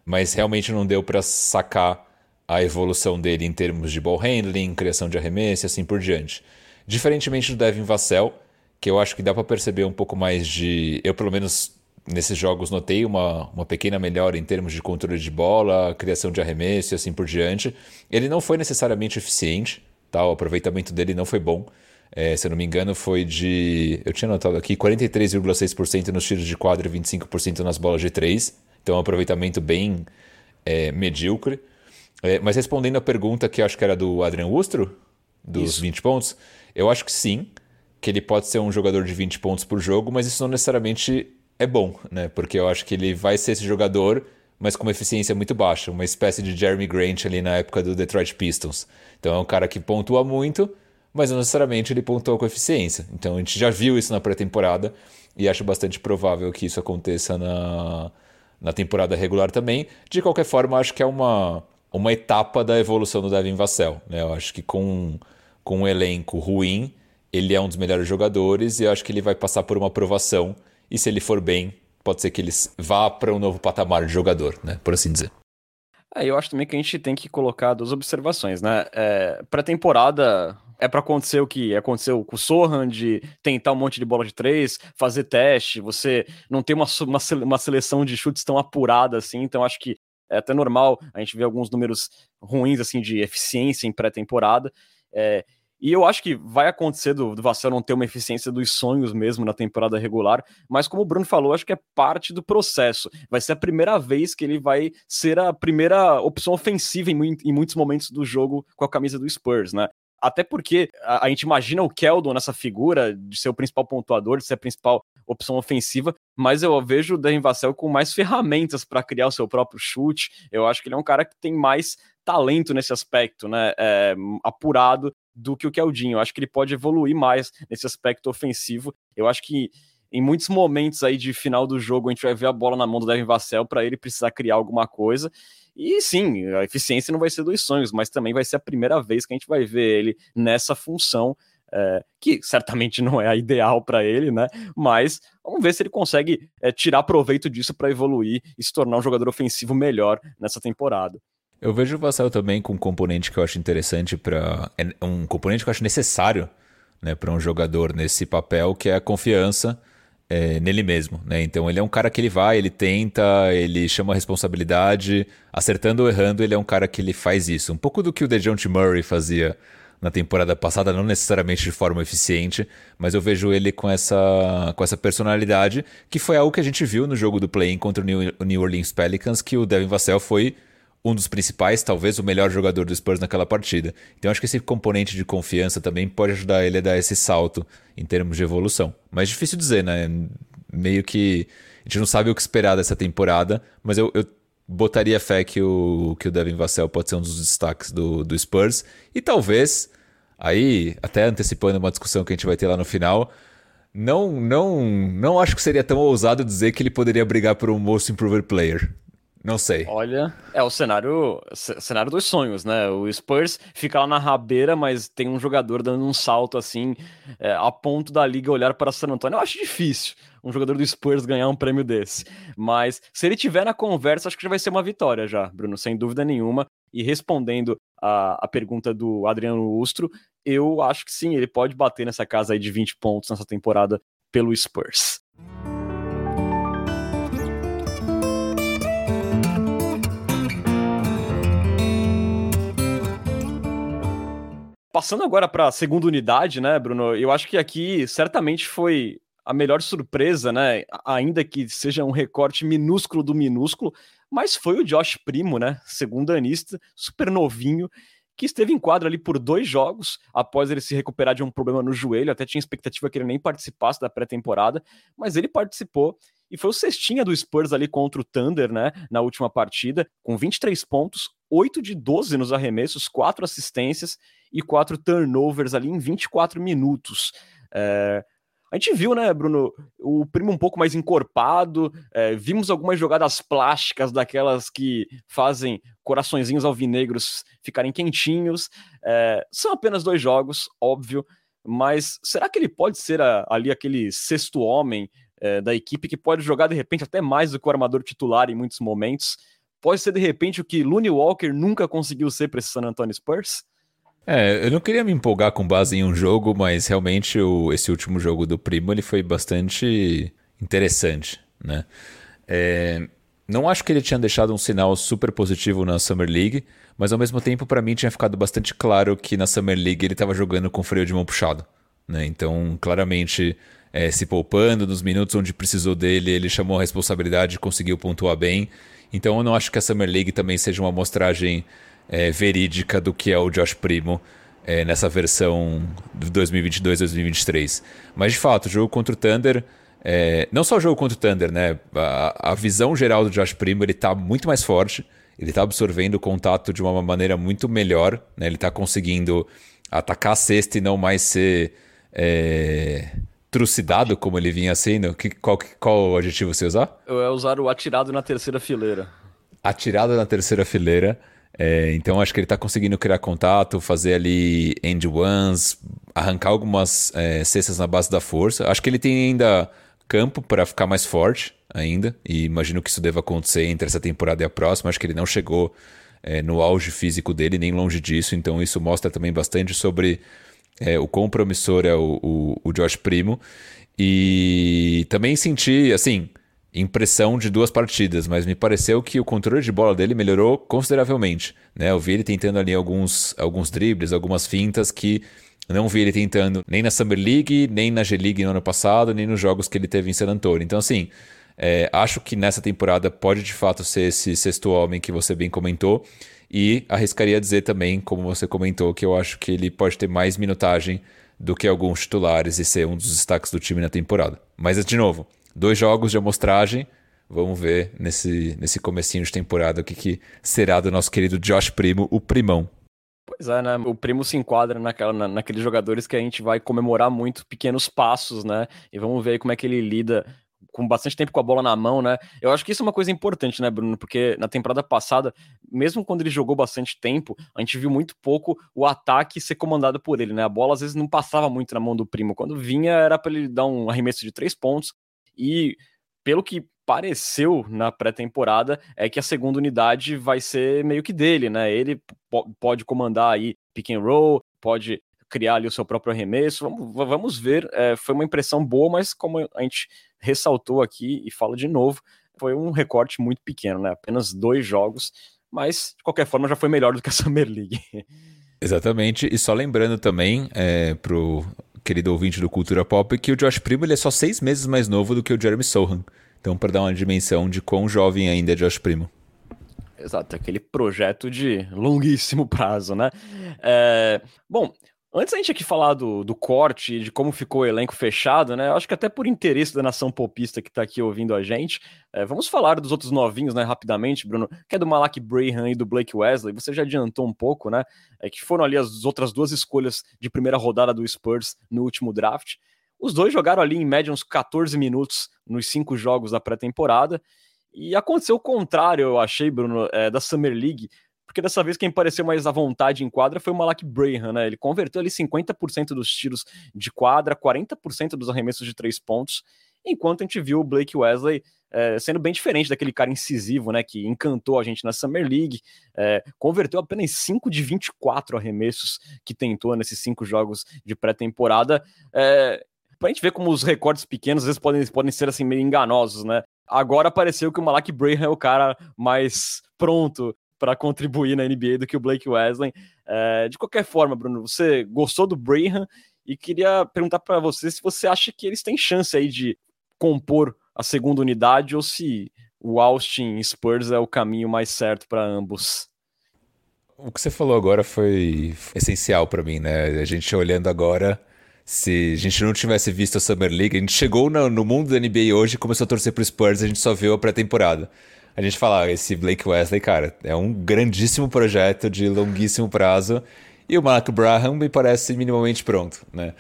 mas realmente não deu para sacar a evolução dele em termos de ball handling, criação de arremesso e assim por diante. Diferentemente do Devin Vassell, que eu acho que dá para perceber um pouco mais de. Eu, pelo menos, nesses jogos notei uma, uma pequena melhora em termos de controle de bola, criação de arremesso e assim por diante. Ele não foi necessariamente eficiente, tá? o aproveitamento dele não foi bom. É, se eu não me engano, foi de. Eu tinha notado aqui 43,6% nos tiros de quadra e 25% nas bolas de 3. Então, um aproveitamento bem é, medíocre. É, mas respondendo a pergunta que acho que era do Adrian Ustro, dos isso. 20 pontos, eu acho que sim, que ele pode ser um jogador de 20 pontos por jogo, mas isso não necessariamente é bom, né? Porque eu acho que ele vai ser esse jogador, mas com uma eficiência muito baixa, uma espécie de Jeremy Grant ali na época do Detroit Pistons. Então é um cara que pontua muito, mas não necessariamente ele pontua com eficiência. Então a gente já viu isso na pré-temporada e acho bastante provável que isso aconteça na, na temporada regular também. De qualquer forma, acho que é uma, uma etapa da evolução do Devin Vassell. Né? Eu acho que com, com um elenco ruim, ele é um dos melhores jogadores e eu acho que ele vai passar por uma aprovação. E se ele for bem, pode ser que ele vá para um novo patamar de jogador, né? por assim dizer. É, eu acho também que a gente tem que colocar duas observações, né? É, Pré-temporada, é para acontecer o que aconteceu com o Sohan, de tentar um monte de bola de três, fazer teste, você não tem uma, uma, uma seleção de chutes tão apurada assim, então acho que é até normal a gente ver alguns números ruins assim de eficiência em pré-temporada. É, e eu acho que vai acontecer do, do Vassell não ter uma eficiência dos sonhos mesmo na temporada regular, mas como o Bruno falou, acho que é parte do processo. Vai ser a primeira vez que ele vai ser a primeira opção ofensiva em, em muitos momentos do jogo com a camisa do Spurs, né? Até porque a, a, gente imagina o Keldon nessa figura de ser o principal pontuador, de ser a principal opção ofensiva, mas eu vejo o Dan Vassell com mais ferramentas para criar o seu próprio chute. Eu acho que ele é um cara que tem mais talento nesse aspecto, né? É, apurado do que o Keldinho. Eu acho que ele pode evoluir mais nesse aspecto ofensivo. Eu acho que em muitos momentos aí de final do jogo a gente vai ver a bola na mão do Devin Vassell para ele precisar criar alguma coisa. E sim, a eficiência não vai ser dos sonhos, mas também vai ser a primeira vez que a gente vai ver ele nessa função, é, que certamente não é a ideal para ele, né? Mas vamos ver se ele consegue é, tirar proveito disso para evoluir e se tornar um jogador ofensivo melhor nessa temporada. Eu vejo o Vassell também com um componente que eu acho interessante para. É um componente que eu acho necessário né, para um jogador nesse papel, que é a confiança é, nele mesmo, né? Então ele é um cara que ele vai, ele tenta, ele chama a responsabilidade, acertando ou errando, ele é um cara que ele faz isso. Um pouco do que o DeJounte Murray fazia na temporada passada, não necessariamente de forma eficiente, mas eu vejo ele com essa, com essa personalidade, que foi algo que a gente viu no jogo do play-in contra o New Orleans Pelicans, que o Devin Vassell foi um dos principais, talvez o melhor jogador do Spurs naquela partida. Então acho que esse componente de confiança também pode ajudar ele a dar esse salto em termos de evolução. Mas difícil dizer, né? Meio que a gente não sabe o que esperar dessa temporada, mas eu, eu botaria fé que o, que o Devin Vassell pode ser um dos destaques do, do Spurs. E talvez, aí, até antecipando uma discussão que a gente vai ter lá no final, não, não, não acho que seria tão ousado dizer que ele poderia brigar por um Most Improved Player. Não sei. Olha, é o cenário, cenário dos sonhos, né? O Spurs fica lá na rabeira, mas tem um jogador dando um salto assim, é, a ponto da liga olhar para San Antonio. Eu acho difícil um jogador do Spurs ganhar um prêmio desse. Mas se ele tiver na conversa, acho que já vai ser uma vitória já, Bruno, sem dúvida nenhuma. E respondendo a, a pergunta do Adriano Ustro, eu acho que sim, ele pode bater nessa casa aí de 20 pontos nessa temporada pelo Spurs. Passando agora para a segunda unidade, né, Bruno? Eu acho que aqui certamente foi a melhor surpresa, né? Ainda que seja um recorte minúsculo do minúsculo, mas foi o Josh Primo, né? Segundo anista, super novinho, que esteve em quadro ali por dois jogos após ele se recuperar de um problema no joelho. Até tinha expectativa que ele nem participasse da pré-temporada, mas ele participou e foi o cestinha do Spurs ali contra o Thunder, né, na última partida, com 23 pontos, 8 de 12 nos arremessos, 4 assistências e 4 turnovers ali em 24 minutos. É... A gente viu, né, Bruno, o primo um pouco mais encorpado, é, vimos algumas jogadas plásticas daquelas que fazem coraçõezinhos alvinegros ficarem quentinhos. É, são apenas dois jogos, óbvio, mas será que ele pode ser a, ali aquele sexto homem é, da equipe que pode jogar de repente até mais do que o armador titular em muitos momentos? Pode ser de repente o que Looney Walker nunca conseguiu ser para esse San Antonio Spurs? É, eu não queria me empolgar com base em um jogo, mas realmente o, esse último jogo do Primo ele foi bastante interessante, né? É, não acho que ele tinha deixado um sinal super positivo na Summer League, mas ao mesmo tempo para mim tinha ficado bastante claro que na Summer League ele estava jogando com freio de mão puxado, né? Então claramente é, se poupando nos minutos onde precisou dele, ele chamou a responsabilidade e conseguiu pontuar bem. Então eu não acho que a Summer League também seja uma amostragem é, verídica do que é o Josh Primo é, nessa versão de 2022-2023. Mas de fato, o jogo contra o Thunder, é, não só o jogo contra o Thunder, né? A, a visão geral do Josh Primo ele está muito mais forte, ele está absorvendo o contato de uma maneira muito melhor, né? Ele está conseguindo atacar a cesta e não mais ser é, trucidado como ele vinha sendo. Que, qual, qual adjetivo você usar? Eu ia usar o atirado na terceira fileira. Atirado na terceira fileira. É, então acho que ele está conseguindo criar contato, fazer ali end ones, arrancar algumas é, cestas na base da força. Acho que ele tem ainda campo para ficar mais forte ainda, e imagino que isso deva acontecer entre essa temporada e a próxima. Acho que ele não chegou é, no auge físico dele, nem longe disso, então isso mostra também bastante sobre é, o quão promissor é o, o, o Josh Primo. E também senti, assim, impressão de duas partidas, mas me pareceu que o controle de bola dele melhorou consideravelmente. Né? Eu vi ele tentando ali alguns, alguns dribles, algumas fintas que não vi ele tentando nem na Summer League, nem na G-League no ano passado, nem nos jogos que ele teve em San Antonio. Então, assim, é, acho que nessa temporada pode de fato ser esse sexto homem que você bem comentou. E arriscaria dizer também, como você comentou, que eu acho que ele pode ter mais minutagem do que alguns titulares e ser um dos destaques do time na temporada. Mas, de novo, dois jogos de amostragem. Vamos ver nesse, nesse comecinho de temporada o que, que será do nosso querido Josh Primo, o primão. Pois é, né? O primo se enquadra naquela, na, naqueles jogadores que a gente vai comemorar muito pequenos passos, né? E vamos ver como é que ele lida com bastante tempo com a bola na mão, né? Eu acho que isso é uma coisa importante, né, Bruno? Porque na temporada passada, mesmo quando ele jogou bastante tempo, a gente viu muito pouco o ataque ser comandado por ele, né? A bola às vezes não passava muito na mão do primo. Quando vinha, era para ele dar um arremesso de três pontos, e pelo que pareceu na pré-temporada é que a segunda unidade vai ser meio que dele, né? Ele pode comandar aí pick and roll, pode criar ali o seu próprio arremesso. Vamos, ver. É, foi uma impressão boa, mas como a gente ressaltou aqui e fala de novo, foi um recorte muito pequeno, né? Apenas dois jogos, mas de qualquer forma já foi melhor do que a Summer League. Exatamente, e só lembrando também é, pro querido ouvinte do Cultura Pop, que o Josh Primo ele é só seis meses mais novo do que o Jeremy Sohan. Então, para dar uma dimensão de quão jovem ainda é Josh Primo. Exato, aquele projeto de longuíssimo prazo, né? É, bom, Antes a gente aqui falar do, do corte, de como ficou o elenco fechado, né? Acho que até por interesse da nação popista que está aqui ouvindo a gente, é, vamos falar dos outros novinhos, né, rapidamente, Bruno, que é do Malak Braham e do Blake Wesley. Você já adiantou um pouco, né? É, que foram ali as outras duas escolhas de primeira rodada do Spurs no último draft. Os dois jogaram ali em média uns 14 minutos nos cinco jogos da pré-temporada. E aconteceu o contrário, eu achei, Bruno, é, da Summer League porque dessa vez quem pareceu mais à vontade em quadra foi o Malak Braham, né? Ele converteu ali 50% dos tiros de quadra, 40% dos arremessos de três pontos, enquanto a gente viu o Blake Wesley é, sendo bem diferente daquele cara incisivo, né? Que encantou a gente na Summer League, é, converteu apenas 5 de 24 arremessos que tentou nesses cinco jogos de pré-temporada. É, pra gente ver como os recordes pequenos às vezes podem, podem ser assim meio enganosos, né? Agora pareceu que o Malak Braham é o cara mais pronto para contribuir na NBA do que o Blake Wesley. É, de qualquer forma, Bruno, você gostou do Braham e queria perguntar para você se você acha que eles têm chance aí de compor a segunda unidade ou se o Austin Spurs é o caminho mais certo para ambos. O que você falou agora foi essencial para mim, né? A gente olhando agora, se a gente não tivesse visto a Summer League, a gente chegou no, mundo da NBA hoje e começou a torcer pro Spurs, a gente só viu a pré-temporada a gente fala, esse Blake Wesley, cara, é um grandíssimo projeto de longuíssimo prazo e o Mark Braham me parece minimamente pronto, né?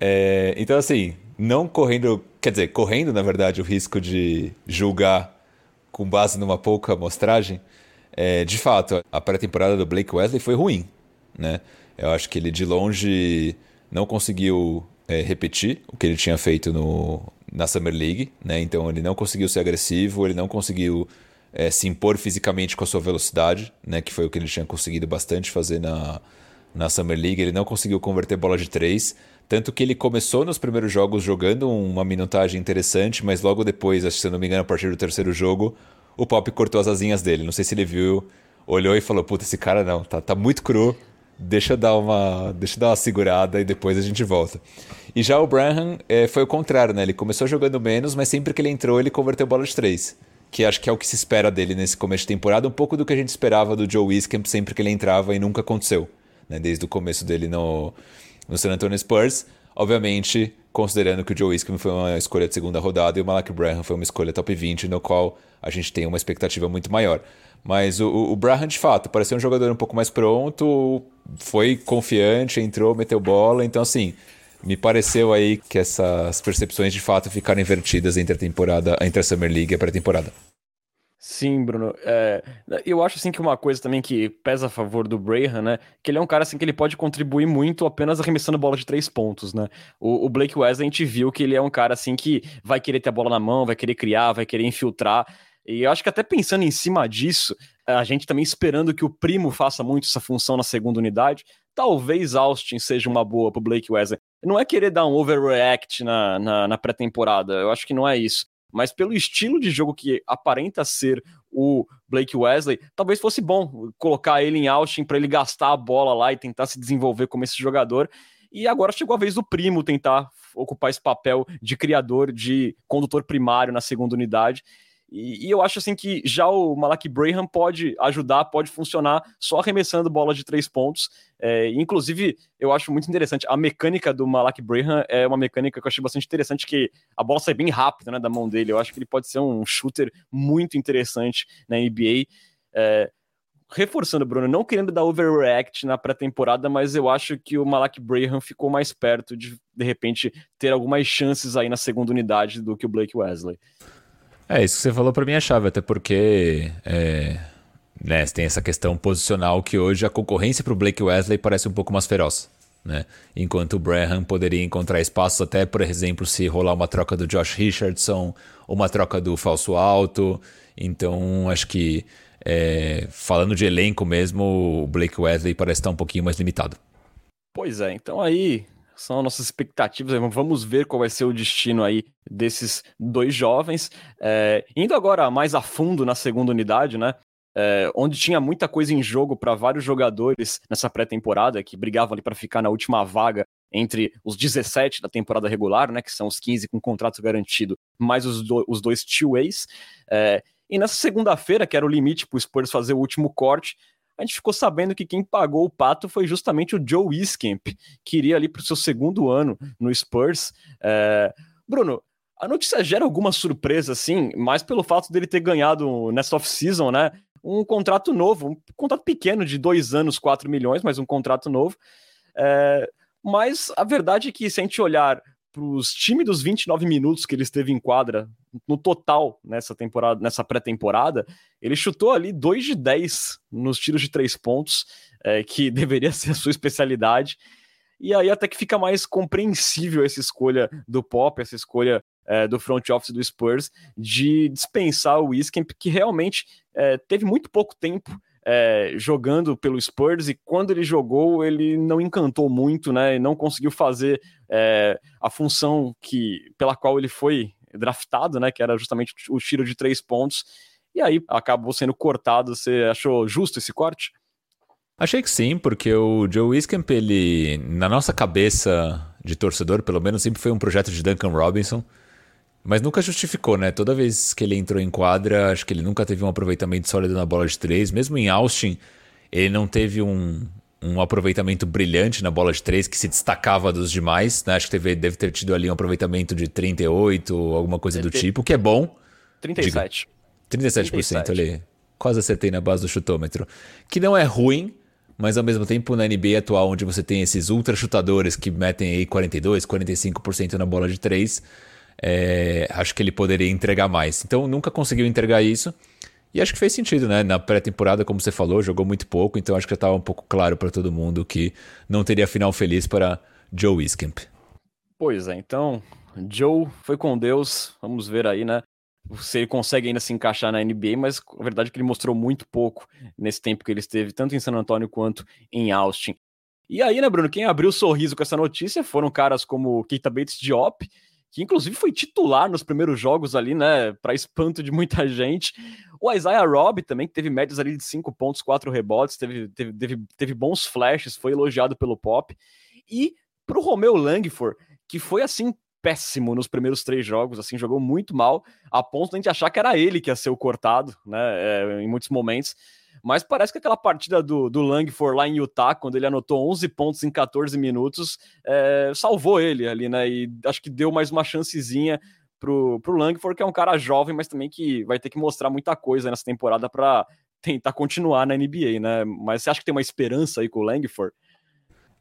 É, então, assim, não correndo, quer dizer, correndo na verdade o risco de julgar com base numa pouca amostragem, é, de fato, a pré-temporada do Blake Wesley foi ruim, né? Eu acho que ele de longe não conseguiu é, repetir o que ele tinha feito no, na Summer League, né? Então ele não conseguiu ser agressivo, ele não conseguiu é, se impor fisicamente com a sua velocidade, né? Que foi o que ele tinha conseguido bastante fazer na, na Summer League. Ele não conseguiu converter bola de três, tanto que ele começou nos primeiros jogos jogando uma minutagem interessante, mas logo depois, se eu não me engano, a partir do terceiro jogo, o Pop cortou as asinhas dele. Não sei se ele viu, olhou e falou: Puta, esse cara não, tá, tá muito cru deixa eu dar uma, deixa dar uma segurada e depois a gente volta. E já o Branham é, foi o contrário, né? Ele começou jogando menos, mas sempre que ele entrou, ele converteu bola de três. Que acho que é o que se espera dele nesse começo de temporada, um pouco do que a gente esperava do Joe Wiscamp sempre que ele entrava e nunca aconteceu, né? Desde o começo dele no, no San Antonio Spurs. Obviamente, considerando que o Joe Wiscamp foi uma escolha de segunda rodada e o Malak Branham foi uma escolha top 20, no qual a gente tem uma expectativa muito maior. Mas o, o Braham, de fato, parecia um jogador um pouco mais pronto, foi confiante, entrou, meteu bola. Então, assim, me pareceu aí que essas percepções de fato ficaram invertidas entre a temporada, entre a Summer League e a pré-temporada. Sim, Bruno. É, eu acho assim que uma coisa também que pesa a favor do Braham, né? Que ele é um cara assim que ele pode contribuir muito apenas arremessando bola de três pontos, né? O, o Blake Wesley a gente viu que ele é um cara assim que vai querer ter a bola na mão, vai querer criar, vai querer infiltrar. E eu acho que até pensando em cima disso, a gente também esperando que o primo faça muito essa função na segunda unidade, talvez Austin seja uma boa pro Blake Wesley. Não é querer dar um overreact na, na, na pré-temporada, eu acho que não é isso. Mas pelo estilo de jogo que aparenta ser o Blake Wesley, talvez fosse bom colocar ele em Austin para ele gastar a bola lá e tentar se desenvolver como esse jogador. E agora chegou a vez do primo tentar ocupar esse papel de criador, de condutor primário na segunda unidade. E, e, eu acho assim que já o Malak Braham pode ajudar, pode funcionar só arremessando bola de três pontos. É, inclusive, eu acho muito interessante. A mecânica do Malak Braham é uma mecânica que eu achei bastante interessante, que a bola sai bem rápido né, da mão dele. Eu acho que ele pode ser um shooter muito interessante na NBA. É, reforçando, Bruno, não querendo dar overreact na pré-temporada, mas eu acho que o Malak Braham ficou mais perto de, de repente, ter algumas chances aí na segunda unidade do que o Blake Wesley. É, isso que você falou para mim é chave, até porque é, né, tem essa questão posicional que hoje a concorrência para o Blake Wesley parece um pouco mais feroz. Né? Enquanto o Braham poderia encontrar espaços até, por exemplo, se rolar uma troca do Josh Richardson, uma troca do falso alto. Então, acho que é, falando de elenco mesmo, o Blake Wesley parece estar um pouquinho mais limitado. Pois é, então aí são nossas expectativas. Vamos ver qual vai ser o destino aí desses dois jovens. É, indo agora mais a fundo na segunda unidade, né? É, onde tinha muita coisa em jogo para vários jogadores nessa pré-temporada que brigavam ali para ficar na última vaga entre os 17 da temporada regular, né, que são os 15 com contrato garantido, mais os, do, os dois two-ways. É, e nessa segunda-feira, que era o limite para o Spurs fazer o último corte, a gente ficou sabendo que quem pagou o pato foi justamente o Joe Wiskamp, que iria ali para o seu segundo ano no Spurs. É... Bruno, a notícia gera alguma surpresa, assim, mais pelo fato dele ter ganhado nessa off-season, né? Um contrato novo, um contrato pequeno de dois anos, 4 milhões, mas um contrato novo. É... Mas a verdade é que, se a gente olhar para os tímidos 29 minutos que ele esteve em quadra no total nessa temporada, nessa pré-temporada, ele chutou ali 2 de 10 nos tiros de três pontos, é, que deveria ser a sua especialidade. E aí até que fica mais compreensível essa escolha do Pop, essa escolha é, do front office do Spurs de dispensar o Wiskamp, que realmente é, teve muito pouco tempo é, jogando pelo Spurs e quando ele jogou ele não encantou muito, né? Não conseguiu fazer é, a função que pela qual ele foi draftado, né? Que era justamente o tiro de três pontos. E aí acabou sendo cortado. Você achou justo esse corte? Achei que sim, porque o Joe Wiskamp, ele, na nossa cabeça de torcedor, pelo menos, sempre foi um projeto de Duncan Robinson. Mas nunca justificou, né? Toda vez que ele entrou em quadra, acho que ele nunca teve um aproveitamento sólido na bola de três. Mesmo em Austin, ele não teve um, um aproveitamento brilhante na bola de três que se destacava dos demais. Né? Acho que teve, deve ter tido ali um aproveitamento de 38, alguma coisa do tipo, que é bom. 37. Diga, 37%, 37. ali. Quase acertei na base do chutômetro. Que não é ruim, mas ao mesmo tempo na NBA atual, onde você tem esses ultra chutadores que metem aí 42, 45% na bola de 3, é, acho que ele poderia entregar mais. Então nunca conseguiu entregar isso. E acho que fez sentido, né? Na pré-temporada, como você falou, jogou muito pouco, então acho que já estava um pouco claro para todo mundo que não teria final feliz para Joe Wiskamp. Pois é, então Joe foi com Deus, vamos ver aí, né? Se ele consegue ainda se encaixar na NBA, mas a verdade é que ele mostrou muito pouco nesse tempo que ele esteve, tanto em San Antonio quanto em Austin. E aí, né, Bruno, quem abriu o sorriso com essa notícia foram caras como Keita Bates Diop, que inclusive foi titular nos primeiros jogos ali, né, para espanto de muita gente. O Isaiah Robb também, que teve médias ali de 5 pontos, 4 rebotes, teve, teve, teve, teve bons flashes, foi elogiado pelo Pop. E pro Romeu Langford, que foi assim péssimo nos primeiros três jogos, assim, jogou muito mal, a ponto de a gente achar que era ele que ia ser o cortado, né, é, em muitos momentos. Mas parece que aquela partida do, do Langford lá em Utah, quando ele anotou 11 pontos em 14 minutos, é, salvou ele ali, né, e acho que deu mais uma chancezinha pro, pro Langford, que é um cara jovem, mas também que vai ter que mostrar muita coisa nessa temporada para tentar continuar na NBA, né? Mas você acha que tem uma esperança aí com o Langford?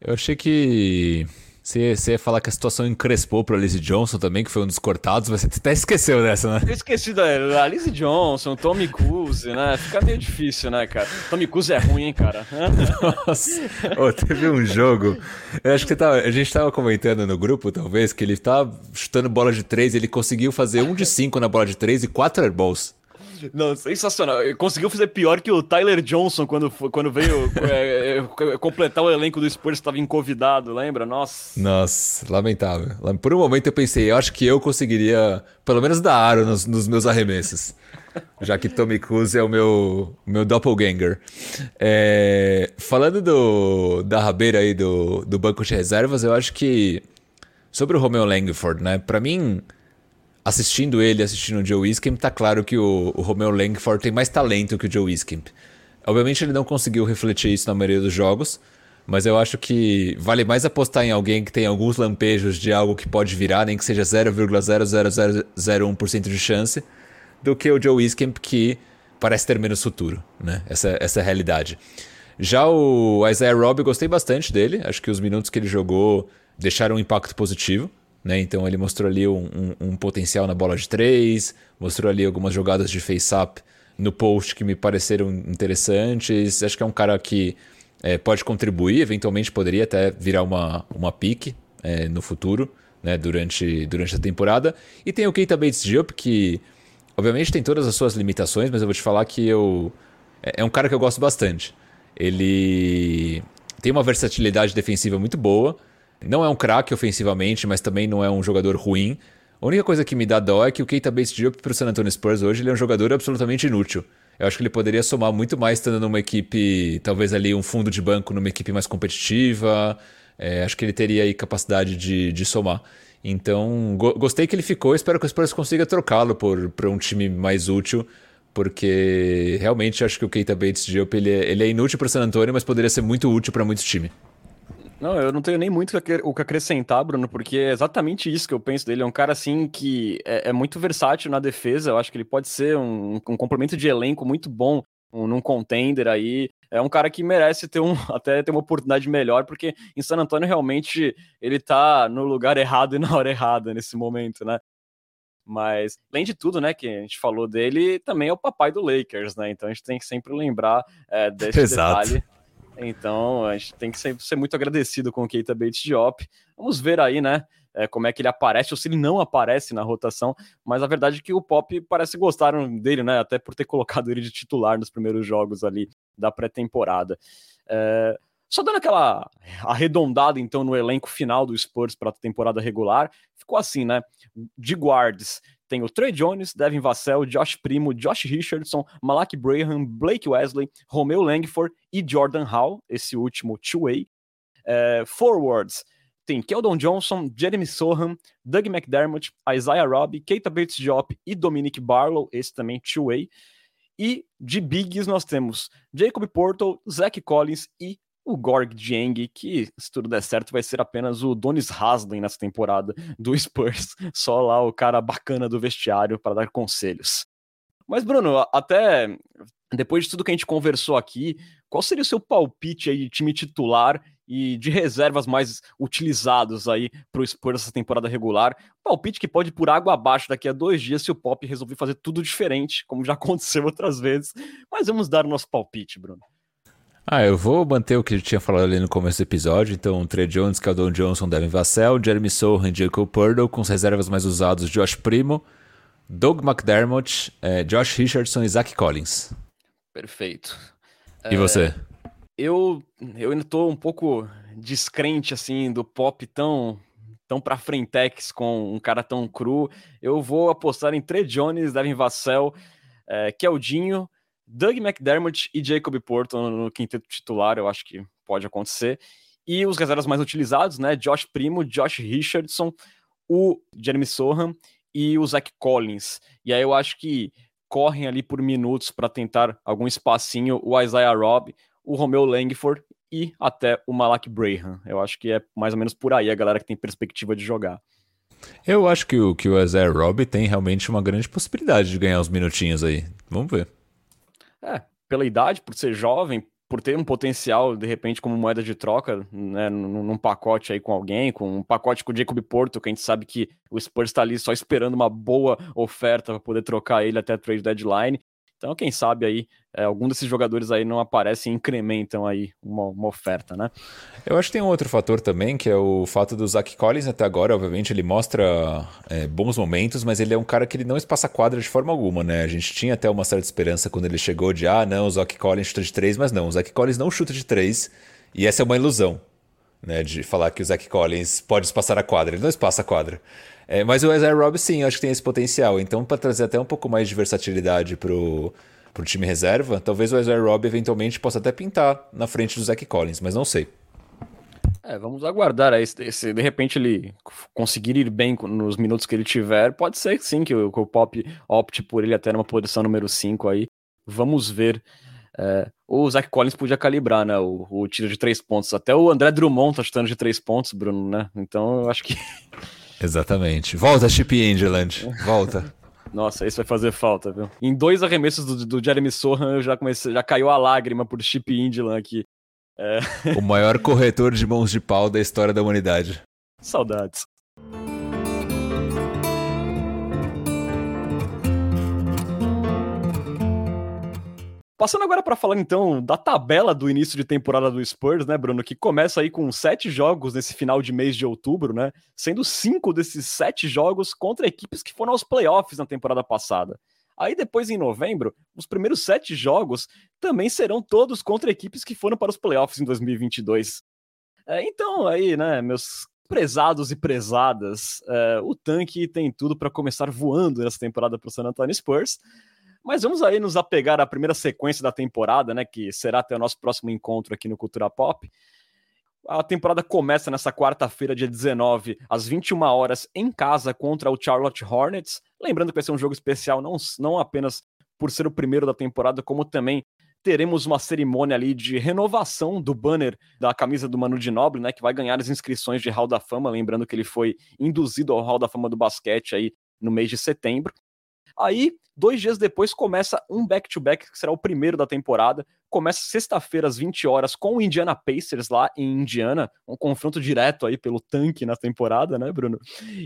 Eu achei que você, você ia falar que a situação encrespou para a Lizzie Johnson também, que foi um dos cortados, mas você até esqueceu dessa, né? Eu esqueci da a Lizzie Johnson, Tommy Cuse, né? Fica meio difícil, né, cara? Tommy Cuse é ruim, hein, cara? Nossa, oh, teve um jogo. Eu acho que tava, a gente tava comentando no grupo, talvez, que ele tava chutando bola de três, ele conseguiu fazer um de cinco na bola de três e quatro airballs. Não, sensacional. Conseguiu fazer pior que o Tyler Johnson quando, quando veio é, é, completar o elenco do Spurs, estava convidado, lembra? Nossa. Nossa, lamentável. Por um momento eu pensei, eu acho que eu conseguiria, pelo menos dar aro nos, nos meus arremessos. Já que Tommy Cruise é o meu, meu doppelganger. É, falando do, da rabeira aí do, do banco de reservas, eu acho que sobre o Romeo Langford, né? Para mim, assistindo ele, assistindo o Joe Wiskamp, tá claro que o, o Romeo Langford tem mais talento que o Joe Wiskamp. Obviamente ele não conseguiu refletir isso na maioria dos jogos, mas eu acho que vale mais apostar em alguém que tem alguns lampejos de algo que pode virar, nem que seja 0,0001% de chance, do que o Joe Wiskamp que parece ter menos futuro, né? Essa, essa é a realidade. Já o Isaiah Robb, gostei bastante dele. Acho que os minutos que ele jogou deixaram um impacto positivo. Né? Então ele mostrou ali um, um, um, potencial na bola de três, mostrou ali algumas jogadas de face-up no post que me pareceram interessantes. Acho que é um cara que é, pode contribuir, eventualmente poderia até virar uma, uma pique é, no futuro, né? durante, durante a temporada. E tem o Keita Bates Diop, que obviamente tem todas as suas limitações, mas eu vou te falar que eu é, é um cara que eu gosto bastante. Ele tem uma versatilidade defensiva muito boa. Não é um craque ofensivamente, mas também não é um jogador ruim. A única coisa que me dá dó é que o Keita Bates Diop para o San Antonio Spurs hoje ele é um jogador absolutamente inútil. Eu acho que ele poderia somar muito mais estando numa equipe, talvez ali um fundo de banco numa equipe mais competitiva. É, acho que ele teria aí capacidade de, de somar. Então, go gostei que ele ficou. Espero que o Spurs consiga trocá-lo por, por um time mais útil, porque realmente acho que o Keita Bates Diop ele é, ele é inútil para San Antonio, mas poderia ser muito útil para muito time. Não, eu não tenho nem muito o que acrescentar, Bruno, porque é exatamente isso que eu penso dele. É um cara, assim, que é, é muito versátil na defesa. Eu acho que ele pode ser um, um complemento de elenco muito bom um, num contender aí. É um cara que merece ter um, até ter uma oportunidade melhor, porque em San Antonio realmente ele tá no lugar errado e na hora errada nesse momento, né? Mas, além de tudo, né, que a gente falou dele, também é o papai do Lakers, né? Então a gente tem que sempre lembrar é, desse Exato. detalhe então, a gente tem que ser, ser muito agradecido com o Keita Bates Diop. Vamos ver aí, né? É, como é que ele aparece ou se ele não aparece na rotação, mas a verdade é que o Pop parece gostaram dele, né? Até por ter colocado ele de titular nos primeiros jogos ali da pré-temporada. É, só dando aquela arredondada então no elenco final do Spurs para a temporada regular, ficou assim, né? De guards, tem o Trey Jones, Devin Vassell, Josh Primo, Josh Richardson, Malak Braham, Blake Wesley, Romeo Langford e Jordan Hall, esse último two-way. É, forwards, tem Keldon Johnson, Jeremy Sohan, Doug McDermott, Isaiah Robb, Keita Bates-Diop e Dominic Barlow, esse também two-way. E de bigs nós temos Jacob Portal, Zach Collins e o Gorg Dieng, que se tudo der certo vai ser apenas o Donis Haslem nessa temporada do Spurs, só lá o cara bacana do vestiário para dar conselhos. Mas Bruno, até depois de tudo que a gente conversou aqui, qual seria o seu palpite aí de time titular e de reservas mais utilizados aí para o Spurs essa temporada regular? Palpite que pode ir por água abaixo daqui a dois dias se o Pop resolver fazer tudo diferente, como já aconteceu outras vezes. Mas vamos dar o nosso palpite, Bruno. Ah, eu vou manter o que eu tinha falado ali no começo do episódio. Então, Trey Jones, Caldon Johnson, Devin Vassell, Jeremy Sohan Jacob Purdle, com as reservas mais usados, Josh Primo, Doug McDermott, eh, Josh Richardson e Zach Collins. Perfeito. E é, você? Eu, eu ainda tô um pouco descrente, assim, do pop tão, tão pra frentex com um cara tão cru. Eu vou apostar em Trey Jones, Devin Vassell, é, Keldinho, Doug McDermott e Jacob Porto no quinteto titular, eu acho que pode acontecer. E os reservas mais utilizados, né? Josh Primo, Josh Richardson, o Jeremy Sohan e o Zach Collins. E aí eu acho que correm ali por minutos para tentar algum espacinho o Isaiah Robb, o Romeo Langford e até o Malak Braham. Eu acho que é mais ou menos por aí a galera que tem perspectiva de jogar. Eu acho que o, que o Isaiah Robb tem realmente uma grande possibilidade de ganhar uns minutinhos aí. Vamos ver. É, pela idade, por ser jovem, por ter um potencial, de repente, como moeda de troca, né, num, pacote aí com alguém, com um pacote com o Jacob Porto, que a gente sabe que o Spurs está ali só esperando uma boa oferta para poder trocar ele até a trade deadline. Então, quem sabe aí, é, algum desses jogadores aí não aparecem e incrementam aí uma, uma, oferta, né? Eu acho que tem um outro fator também, que é o fato do Zach Collins até agora, obviamente, ele mostra é, bons momentos, mas ele é um cara que ele não espaça quadra de forma alguma, né? A gente tinha até uma certa esperança quando ele chegou de, ah, não, o Zach Collins chuta de três, mas não, o Zach Collins não chuta de três, e essa é uma ilusão, né? De falar que o Zach Collins pode espaçar a quadra, ele não espaça a quadra. É, mas o Isaiah Robb, sim, eu acho que tem esse potencial. Então, para trazer até um pouco mais de versatilidade pro, pro time reserva, talvez o Isaiah Robb eventualmente possa até pintar na frente do Zach Collins, mas não sei. É, vamos aguardar aí. Se, de repente ele conseguir ir bem nos minutos que ele tiver, pode ser sim que o, que o Pop opte por ele até numa posição número 5 aí. Vamos ver. É, o Zach Collins podia calibrar, né? O, o, tiro de três pontos. Até o André Drummond tá chutando de três pontos, Bruno, né? Então eu acho que Exatamente. Volta, Chip Angeland. Volta. Nossa, isso vai fazer falta, viu? Em dois arremessos do, do Jeremy Sohan, eu já comecei, já caiu a lágrima por Chip Indland aqui. É... O maior corretor de mãos de pau da história da humanidade. Saudades. Passando agora para falar então da tabela do início de temporada do Spurs, né, Bruno, que começa aí com sete jogos nesse final de mês de outubro, né, sendo cinco desses sete jogos contra equipes que foram aos playoffs na temporada passada. Aí depois em novembro, os primeiros sete jogos também serão todos contra equipes que foram para os playoffs em 2022. É, então aí, né, meus prezados e prezadas, é, o tanque tem tudo para começar voando nessa temporada para o San Antonio Spurs. Mas vamos aí nos apegar à primeira sequência da temporada, né? Que será até o nosso próximo encontro aqui no Cultura Pop. A temporada começa nessa quarta-feira, dia 19, às 21 horas, em casa contra o Charlotte Hornets. Lembrando que vai ser um jogo especial, não, não apenas por ser o primeiro da temporada, como também teremos uma cerimônia ali de renovação do banner da camisa do Manu Ginóbili, né, que vai ganhar as inscrições de Hall da Fama, lembrando que ele foi induzido ao Hall da Fama do basquete aí no mês de setembro. Aí, dois dias depois, começa um back-to-back, -back, que será o primeiro da temporada. Começa sexta-feira, às 20 horas, com o Indiana Pacers lá em Indiana. Um confronto direto aí pelo tanque na temporada, né, Bruno?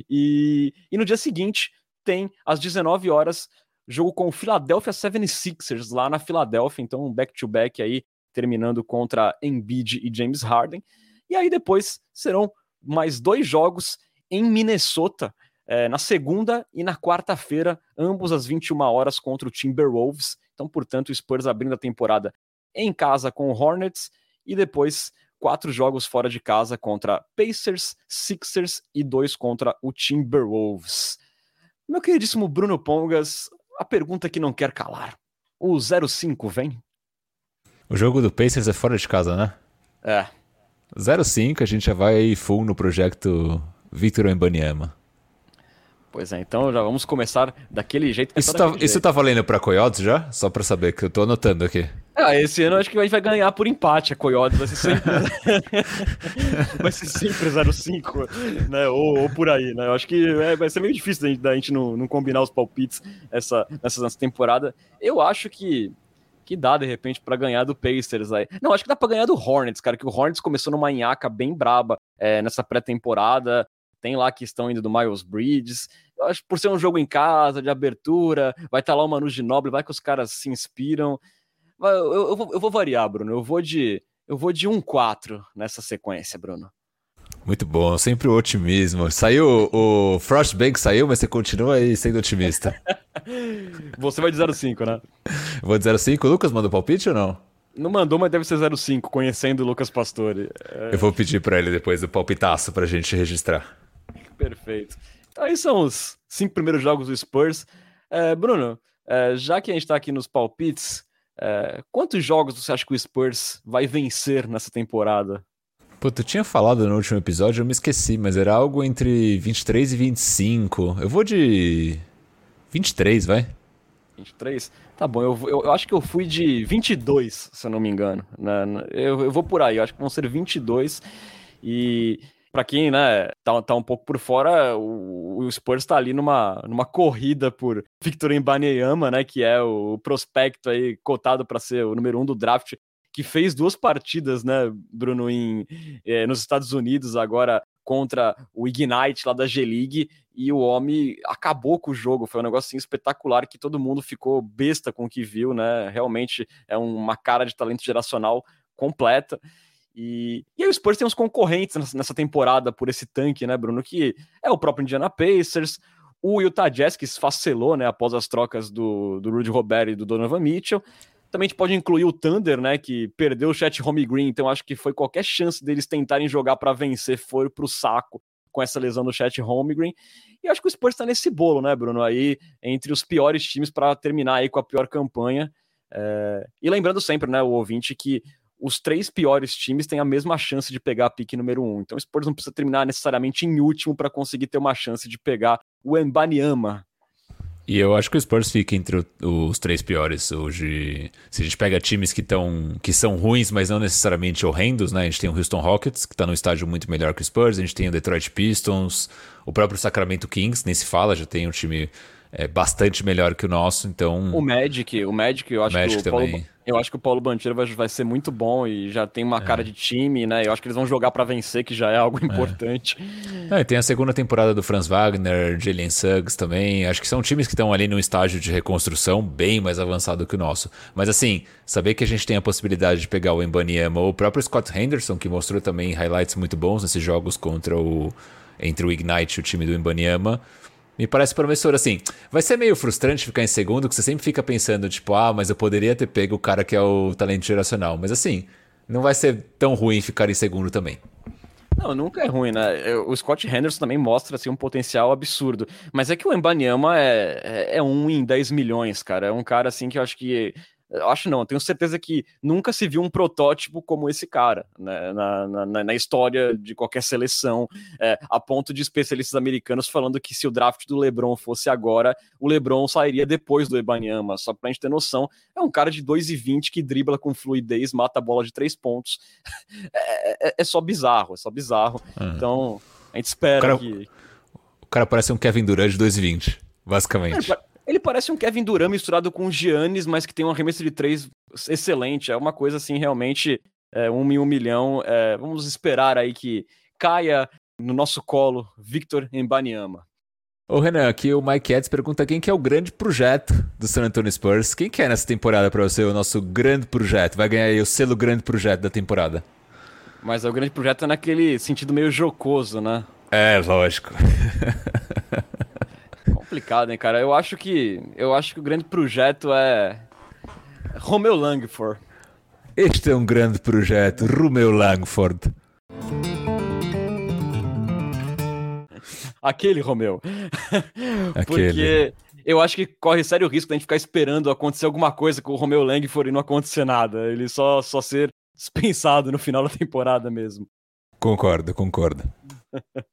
E, e no dia seguinte, tem, às 19 horas, jogo com o Philadelphia 76ers lá na Filadélfia. Então, um back-to-back -back aí, terminando contra Embiid e James Harden. E aí depois serão mais dois jogos em Minnesota é, na segunda e na quarta-feira, ambos às 21 horas contra o Timberwolves. Então, portanto, o Spurs abrindo a temporada em casa com o Hornets e depois quatro jogos fora de casa contra Pacers, Sixers e dois contra o Timberwolves. Meu queridíssimo Bruno Pongas, a pergunta que não quer calar. O 05 vem? O jogo do Pacers é fora de casa, né? É. 05 a gente já vai full no projeto Victor Embanyama. Pois é, então já vamos começar daquele jeito. Isso, tá, jeito. isso tá valendo pra Coyotes já? Só pra saber, que eu tô anotando aqui. Ah, esse ano acho que a gente vai ganhar por empate a Coyotes, vai ser sempre, vai ser sempre 05, né? Ou, ou, por aí, né? Eu acho que é, vai ser meio difícil da gente, da gente não, não, combinar os palpites essa, nessa, nessa temporada. Eu acho que, que dá, de repente, para ganhar do Pacers aí. Não, acho que dá para ganhar do Hornets, cara, que o Hornets começou numa nhaca bem braba é, nessa pré-temporada. Tem lá a questão ainda do Miles Bridges. Eu acho que por ser um jogo em casa, de abertura, vai estar tá lá o Manu Ginobili, vai que os caras se inspiram. Eu, eu, eu, vou, eu vou variar, Bruno. Eu vou de eu vou de 1-4 nessa sequência, Bruno. Muito bom, sempre o otimismo. Saiu, o Frostbank saiu, mas você continua aí sendo otimista. você vai de 0,5, né? Vou de 0,5. O Lucas mandou palpite ou não? Não mandou, mas deve ser 0,5, conhecendo o Lucas Pastore. É... Eu vou pedir para ele depois o palpitaço pra gente registrar. Perfeito. Então, aí são os cinco primeiros jogos do Spurs. É, Bruno, é, já que a gente tá aqui nos palpites, é, quantos jogos você acha que o Spurs vai vencer nessa temporada? Pô, tu tinha falado no último episódio, eu me esqueci, mas era algo entre 23 e 25. Eu vou de 23, vai. 23? Tá bom, eu, eu, eu acho que eu fui de 22, se eu não me engano. Né? Eu, eu vou por aí, eu acho que vão ser 22. E para quem né, tá, tá um pouco por fora, o, o Spurs está ali numa, numa corrida por Victor Embanyama, né, que é o prospecto aí cotado para ser o número um do draft, que fez duas partidas, né, Bruno, em, é, nos Estados Unidos agora contra o Ignite lá da G-League e o homem acabou com o jogo. Foi um negócio assim, espetacular que todo mundo ficou besta com o que viu, né? Realmente é uma cara de talento geracional completa. E, e aí o Spurs tem uns concorrentes nessa temporada por esse tanque, né, Bruno? Que é o próprio Indiana Pacers, o Utah Jazz, que esfacelou, né, após as trocas do, do Rudy Gobert e do Donovan Mitchell. Também a gente pode incluir o Thunder, né, que perdeu o Chet Home Green, então acho que foi qualquer chance deles tentarem jogar para vencer foi pro saco com essa lesão do Chet Holmgren. E acho que o Spurs está nesse bolo, né, Bruno? Aí entre os piores times para terminar aí com a pior campanha. É... E lembrando sempre, né, o ouvinte, que os três piores times têm a mesma chance de pegar a pique número um. Então o Spurs não precisa terminar necessariamente em último para conseguir ter uma chance de pegar o Embanyama. E eu acho que o Spurs fica entre os três piores hoje. Se a gente pega times que, tão, que são ruins, mas não necessariamente horrendos, né? A gente tem o Houston Rockets, que está num estágio muito melhor que o Spurs, a gente tem o Detroit Pistons, o próprio Sacramento Kings, nem se fala, já tem um time é, bastante melhor que o nosso, então... O Magic, o Magic, eu acho Magic que o também. Eu acho que o Paulo Bancheiro vai, vai ser muito bom e já tem uma é. cara de time, né? Eu acho que eles vão jogar para vencer, que já é algo é. importante. É. tem a segunda temporada do Franz Wagner, Jalen Suggs também. Acho que são times que estão ali num estágio de reconstrução bem mais avançado que o nosso. Mas assim, saber que a gente tem a possibilidade de pegar o Embanyama ou o próprio Scott Henderson, que mostrou também highlights muito bons nesses jogos contra o entre o Ignite e o time do Embanyama me parece promissor. Assim, vai ser meio frustrante ficar em segundo, que você sempre fica pensando, tipo, ah, mas eu poderia ter pego o cara que é o talento geracional. Mas assim, não vai ser tão ruim ficar em segundo também. Não, nunca é ruim, né? O Scott Henderson também mostra assim, um potencial absurdo. Mas é que o Embanyama é, é, é um em 10 milhões, cara. É um cara assim que eu acho que acho não, tenho certeza que nunca se viu um protótipo como esse cara né, na, na, na, história de qualquer seleção, é, a ponto de especialistas americanos falando que se o draft do LeBron fosse agora, o LeBron sairia depois do Ebanyama, só pra gente ter noção, é um cara de 2,20 que dribla com fluidez, mata a bola de três pontos, é, é, é só bizarro, é só bizarro, uhum. então a gente espera o cara, que... O cara parece um Kevin Durant de 2,20, basicamente. É, ele parece um Kevin Durant misturado com o Giannis, mas que tem um arremesso de três excelente. É uma coisa assim, realmente, é, um em um milhão. É, vamos esperar aí que caia no nosso colo Victor Embanyama. Ô Renan, aqui o Mike Eds pergunta quem que é o grande projeto do San Antonio Spurs. Quem que é nessa temporada para você o nosso grande projeto? Vai ganhar aí o selo grande projeto da temporada. Mas o grande projeto é naquele sentido meio jocoso, né? É, lógico. complicado, hein, cara. Eu acho que eu acho que o grande projeto é Romeu Langford. Este é um grande projeto, Romeu Langford. Aquele Romeu. Aquele. Porque eu acho que corre sério risco de a gente ficar esperando acontecer alguma coisa com o Romeu Langford e não acontecer nada. Ele só, só ser dispensado no final da temporada mesmo. Concordo, concordo.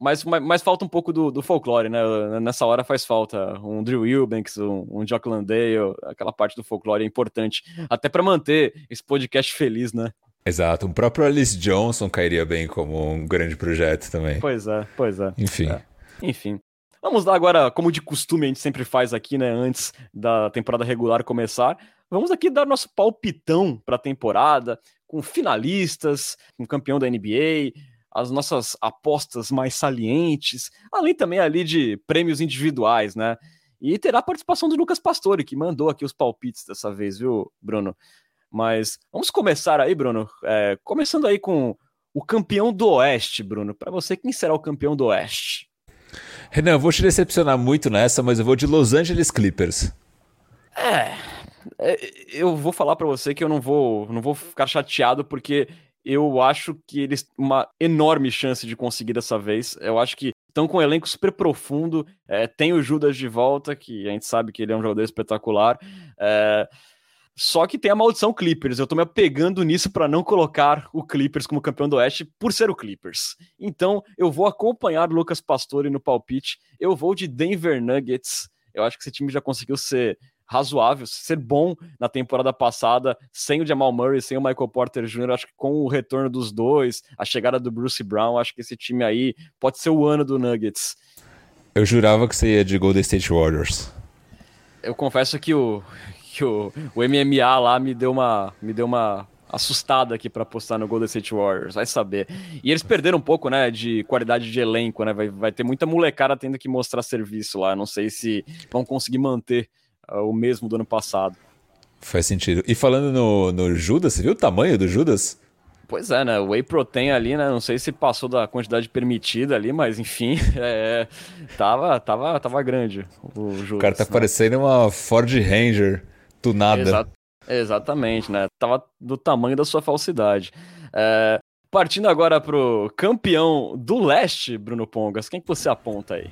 mas, mas, mas, falta um pouco do, do, folclore, né? Nessa hora faz falta um Drew Eubanks, um, um Jock Landale, aquela parte do folclore é importante, até para manter esse podcast feliz, né? Exato, o próprio Alice Johnson cairia bem como um grande projeto também. Pois é, pois é. Enfim. É. Enfim. Vamos lá agora, como de costume a gente sempre faz aqui, né, antes da temporada regular começar, vamos aqui dar nosso palpitão para a temporada, com finalistas, com campeão da NBA, as nossas apostas mais salientes, além também ali de prêmios individuais, né? E terá a participação do Lucas Pastore, que mandou aqui os palpites dessa vez, viu, Bruno? Mas vamos começar aí, Bruno. É, começando aí com o campeão do Oeste, Bruno. Para você, quem será o campeão do Oeste? Renan, eu vou te decepcionar muito nessa, mas eu vou de Los Angeles Clippers. É, é eu vou falar para você que eu não vou, não vou ficar chateado porque eu acho que eles uma enorme chance de conseguir dessa vez. Eu acho que estão com um elenco super profundo. É, tem o Judas de volta, que a gente sabe que ele é um jogador espetacular. É, só que tem a maldição Clippers. Eu tô me apegando nisso para não colocar o Clippers como campeão do Oeste por ser o Clippers. Então eu vou acompanhar o Lucas Pastore no palpite. Eu vou de Denver Nuggets. Eu acho que esse time já conseguiu ser razoável, ser bom na temporada passada, sem o Jamal Murray, sem o Michael Porter Jr., acho que com o retorno dos dois, a chegada do Bruce Brown, acho que esse time aí pode ser o ano do Nuggets. Eu jurava que você ia de Golden State Warriors. Eu confesso que o, que o, o MMA lá me deu uma, me deu uma assustada aqui para apostar no Golden State Warriors, vai saber. E eles perderam um pouco, né, de qualidade de elenco, né? Vai, vai ter muita molecada tendo que mostrar serviço lá. Não sei se vão conseguir manter o mesmo do ano passado. Faz sentido. E falando no, no Judas, você viu o tamanho do Judas? Pois é, né? O Whey Protein ali, né? Não sei se passou da quantidade permitida ali, mas enfim, é, tava, tava, tava grande o Judas. O cara tá né? parecendo uma Ford Ranger tunada. Exa exatamente, né? Tava do tamanho da sua falsidade. É, partindo agora pro campeão do leste, Bruno Pongas, quem que você aponta aí?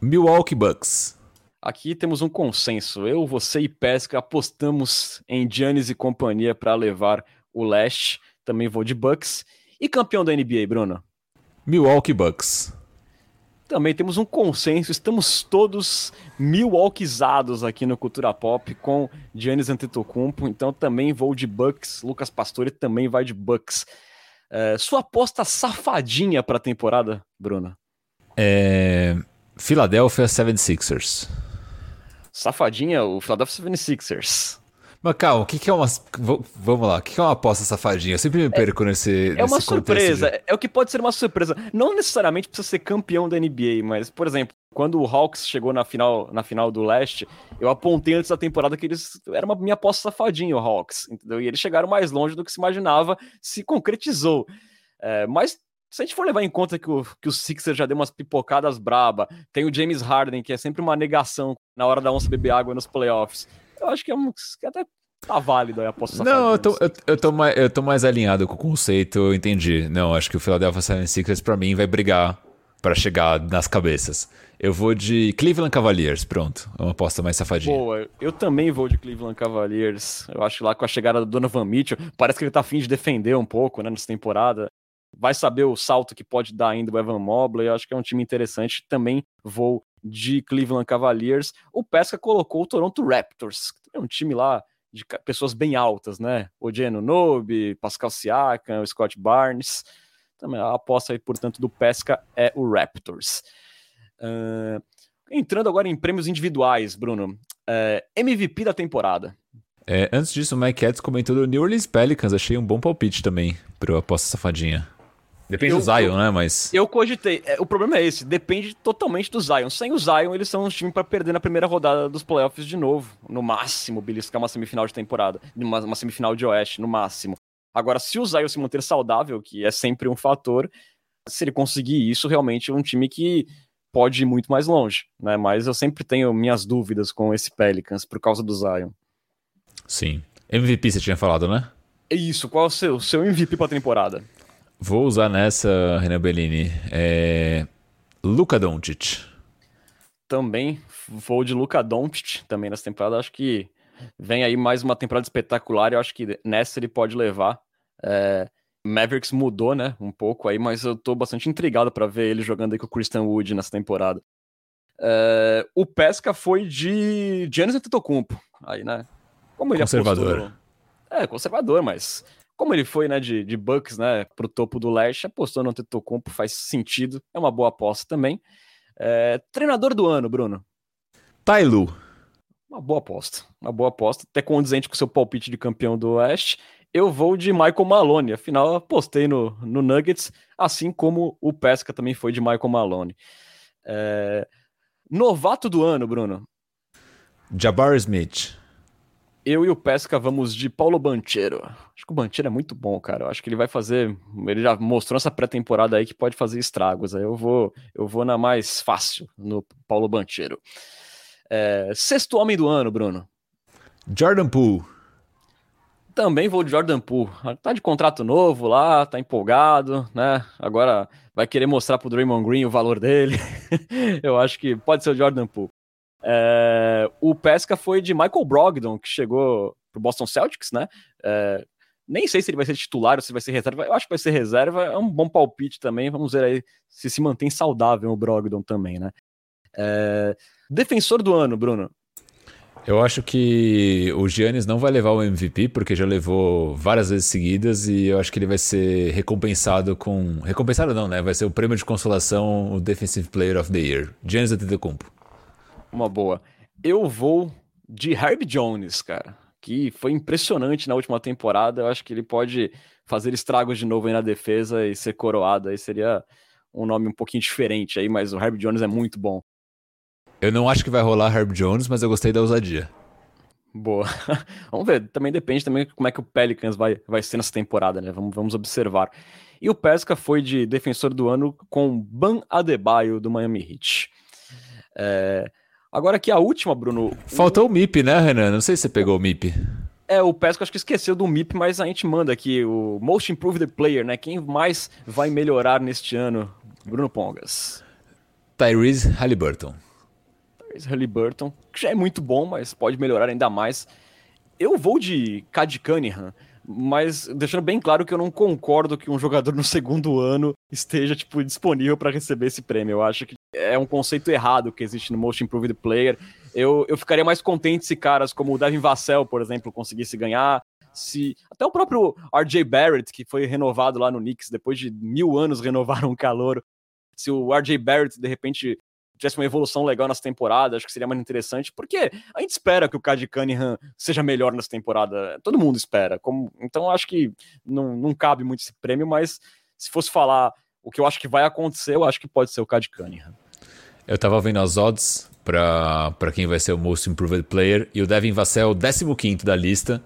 Milwaukee Bucks. Aqui temos um consenso. Eu, você e Pesca apostamos em Giannis e companhia para levar o leste. Também vou de Bucks. E campeão da NBA, Bruno? Milwaukee Bucks. Também temos um consenso, estamos todos milwaukeezados aqui no Cultura Pop com Giannis Antetokounmpo, então também vou de Bucks, Lucas Pastore também vai de Bucks. É, sua aposta safadinha para a temporada, Bruno? É... Philadelphia 76ers. Safadinha, o Philadelphia 76ers. Mas calma, o que, que é uma. Vamos lá, o que, que é uma aposta safadinha? Eu sempre me é, perco é, nesse. É uma surpresa, de... é o que pode ser uma surpresa. Não necessariamente precisa ser campeão da NBA, mas, por exemplo, quando o Hawks chegou na final, na final do leste, eu apontei antes da temporada que eles. Era uma minha aposta safadinha, o Hawks, entendeu? E eles chegaram mais longe do que se imaginava, se concretizou. É, mas se a gente for levar em conta que o, que o Sixers já deu umas pipocadas braba, tem o James Harden, que é sempre uma negação na hora da onça beber água nos playoffs, eu acho que é um, que até tá válido aí, aposto Não, eu tô, eu, eu, tô mais, eu tô mais alinhado com o conceito, eu entendi. Não, acho que o Philadelphia 76ers pra mim vai brigar para chegar nas cabeças. Eu vou de Cleveland Cavaliers, pronto. É uma aposta mais safadinha. Boa, eu também vou de Cleveland Cavaliers. Eu acho que lá com a chegada do Donovan Mitchell, parece que ele tá afim de defender um pouco, né, nessa temporada vai saber o salto que pode dar ainda o Evan Mobley. Eu acho que é um time interessante. Também vou de Cleveland Cavaliers. O Pesca colocou o Toronto Raptors, que é um time lá de pessoas bem altas, né? O Geno Nobe, Pascal Siakam, o Scott Barnes. Também a aposta aí, portanto, do Pesca é o Raptors. Uh, entrando agora em prêmios individuais, Bruno. É, MVP da temporada. É, antes disso, o Mike Cats comentou do New Orleans Pelicans. Achei um bom palpite também para aposta safadinha. Depende eu, do Zion, eu, né? Mas. Eu cogitei. É, o problema é esse. Depende totalmente do Zion. Sem o Zion, eles são um time para perder na primeira rodada dos playoffs de novo. No máximo, beliscar uma semifinal de temporada. Uma, uma semifinal de Oeste, no máximo. Agora, se o Zion se manter saudável, que é sempre um fator, se ele conseguir isso, realmente é um time que pode ir muito mais longe, né? Mas eu sempre tenho minhas dúvidas com esse Pelicans por causa do Zion. Sim. MVP você tinha falado, né? É isso. Qual é o seu, seu MVP para a temporada? Vou usar nessa, Renan Bellini. É... Luca Doncic. Também vou de Luca Doncic também nessa temporada. Acho que vem aí mais uma temporada espetacular. Eu acho que nessa ele pode levar. É... Mavericks mudou, né, um pouco aí, mas eu tô bastante intrigado para ver ele jogando aí com o Christian Wood nessa temporada. É... O Pesca foi de Giannis Antetokounmpo, aí, né? Como ele conservador. Apostou... É, conservador, mas como ele foi, né, de, de Bucks, né, pro topo do leste, apostou no Antetokounmpo, faz sentido, é uma boa aposta também. É, treinador do ano, Bruno? Tailu. Uma boa aposta. Uma boa aposta. Até condizente com o seu palpite de campeão do Oeste. Eu vou de Michael Malone. Afinal, apostei no, no Nuggets, assim como o Pesca também foi de Michael Malone. É... Novato do ano, Bruno. Jabbar Smith. Eu e o Pesca vamos de Paulo Banchero. Acho que o Banchero é muito bom, cara. Eu acho que ele vai fazer. Ele já mostrou nessa pré-temporada aí que pode fazer estragos. Aí eu vou, eu vou na mais fácil, no Paulo Banchero. É, sexto homem do ano, Bruno. Jordan Poole. Também vou de Jordan Poole. Tá de contrato novo lá, tá empolgado, né? Agora vai querer mostrar pro Draymond Green o valor dele. eu acho que pode ser o Jordan Poole. É, o Pesca foi de Michael Brogdon, que chegou pro Boston Celtics, né? É, nem sei se ele vai ser titular ou se vai ser reserva. Eu acho que vai ser reserva. É um bom palpite também. Vamos ver aí se se mantém saudável o Brogdon também, né? É, defensor do ano, Bruno. Eu acho que o Giannis não vai levar o MVP, porque já levou várias vezes seguidas, e eu acho que ele vai ser recompensado com. Recompensado não, né? Vai ser o prêmio de consolação, o Defensive Player of the Year. Giannis Antetokounmpo. Uma boa. Eu vou de Herb Jones, cara, que foi impressionante na última temporada. Eu acho que ele pode fazer estragos de novo aí na defesa e ser coroado. Aí seria um nome um pouquinho diferente aí, mas o Herb Jones é muito bom. Eu não acho que vai rolar Herb Jones, mas eu gostei da ousadia. Boa. vamos ver. Também depende também como é que o Pelicans vai, vai ser nessa temporada, né? Vamos, vamos observar. E o Pesca foi de defensor do ano com Ban Adebayo do Miami Heat. É... Agora aqui a última, Bruno. Faltou o MIP, né, Renan? Não sei se você pegou o MIP. É, o Pesca acho que esqueceu do MIP, mas a gente manda aqui o Most Improved Player, né? Quem mais vai melhorar neste ano? Bruno Pongas. Tyrese Halliburton. Halliburton, que já é muito bom, mas pode melhorar ainda mais. Eu vou de Cad Cunningham, mas deixando bem claro que eu não concordo que um jogador no segundo ano esteja tipo disponível para receber esse prêmio. Eu acho que é um conceito errado que existe no Most Improved Player. Eu, eu ficaria mais contente se caras como o Devin Vassell, por exemplo, conseguisse ganhar. Se até o próprio RJ Barrett, que foi renovado lá no Knicks depois de mil anos renovaram um calor, se o RJ Barrett de repente tivesse uma evolução legal nessa temporada, acho que seria mais interessante, porque a gente espera que o Cade Cunningham seja melhor nessa temporada, todo mundo espera, como, então acho que não, não cabe muito esse prêmio, mas se fosse falar o que eu acho que vai acontecer, eu acho que pode ser o Cade Cunningham. Eu tava vendo as odds para quem vai ser o Most Improved Player, e o Devin Vassell, 15 da lista,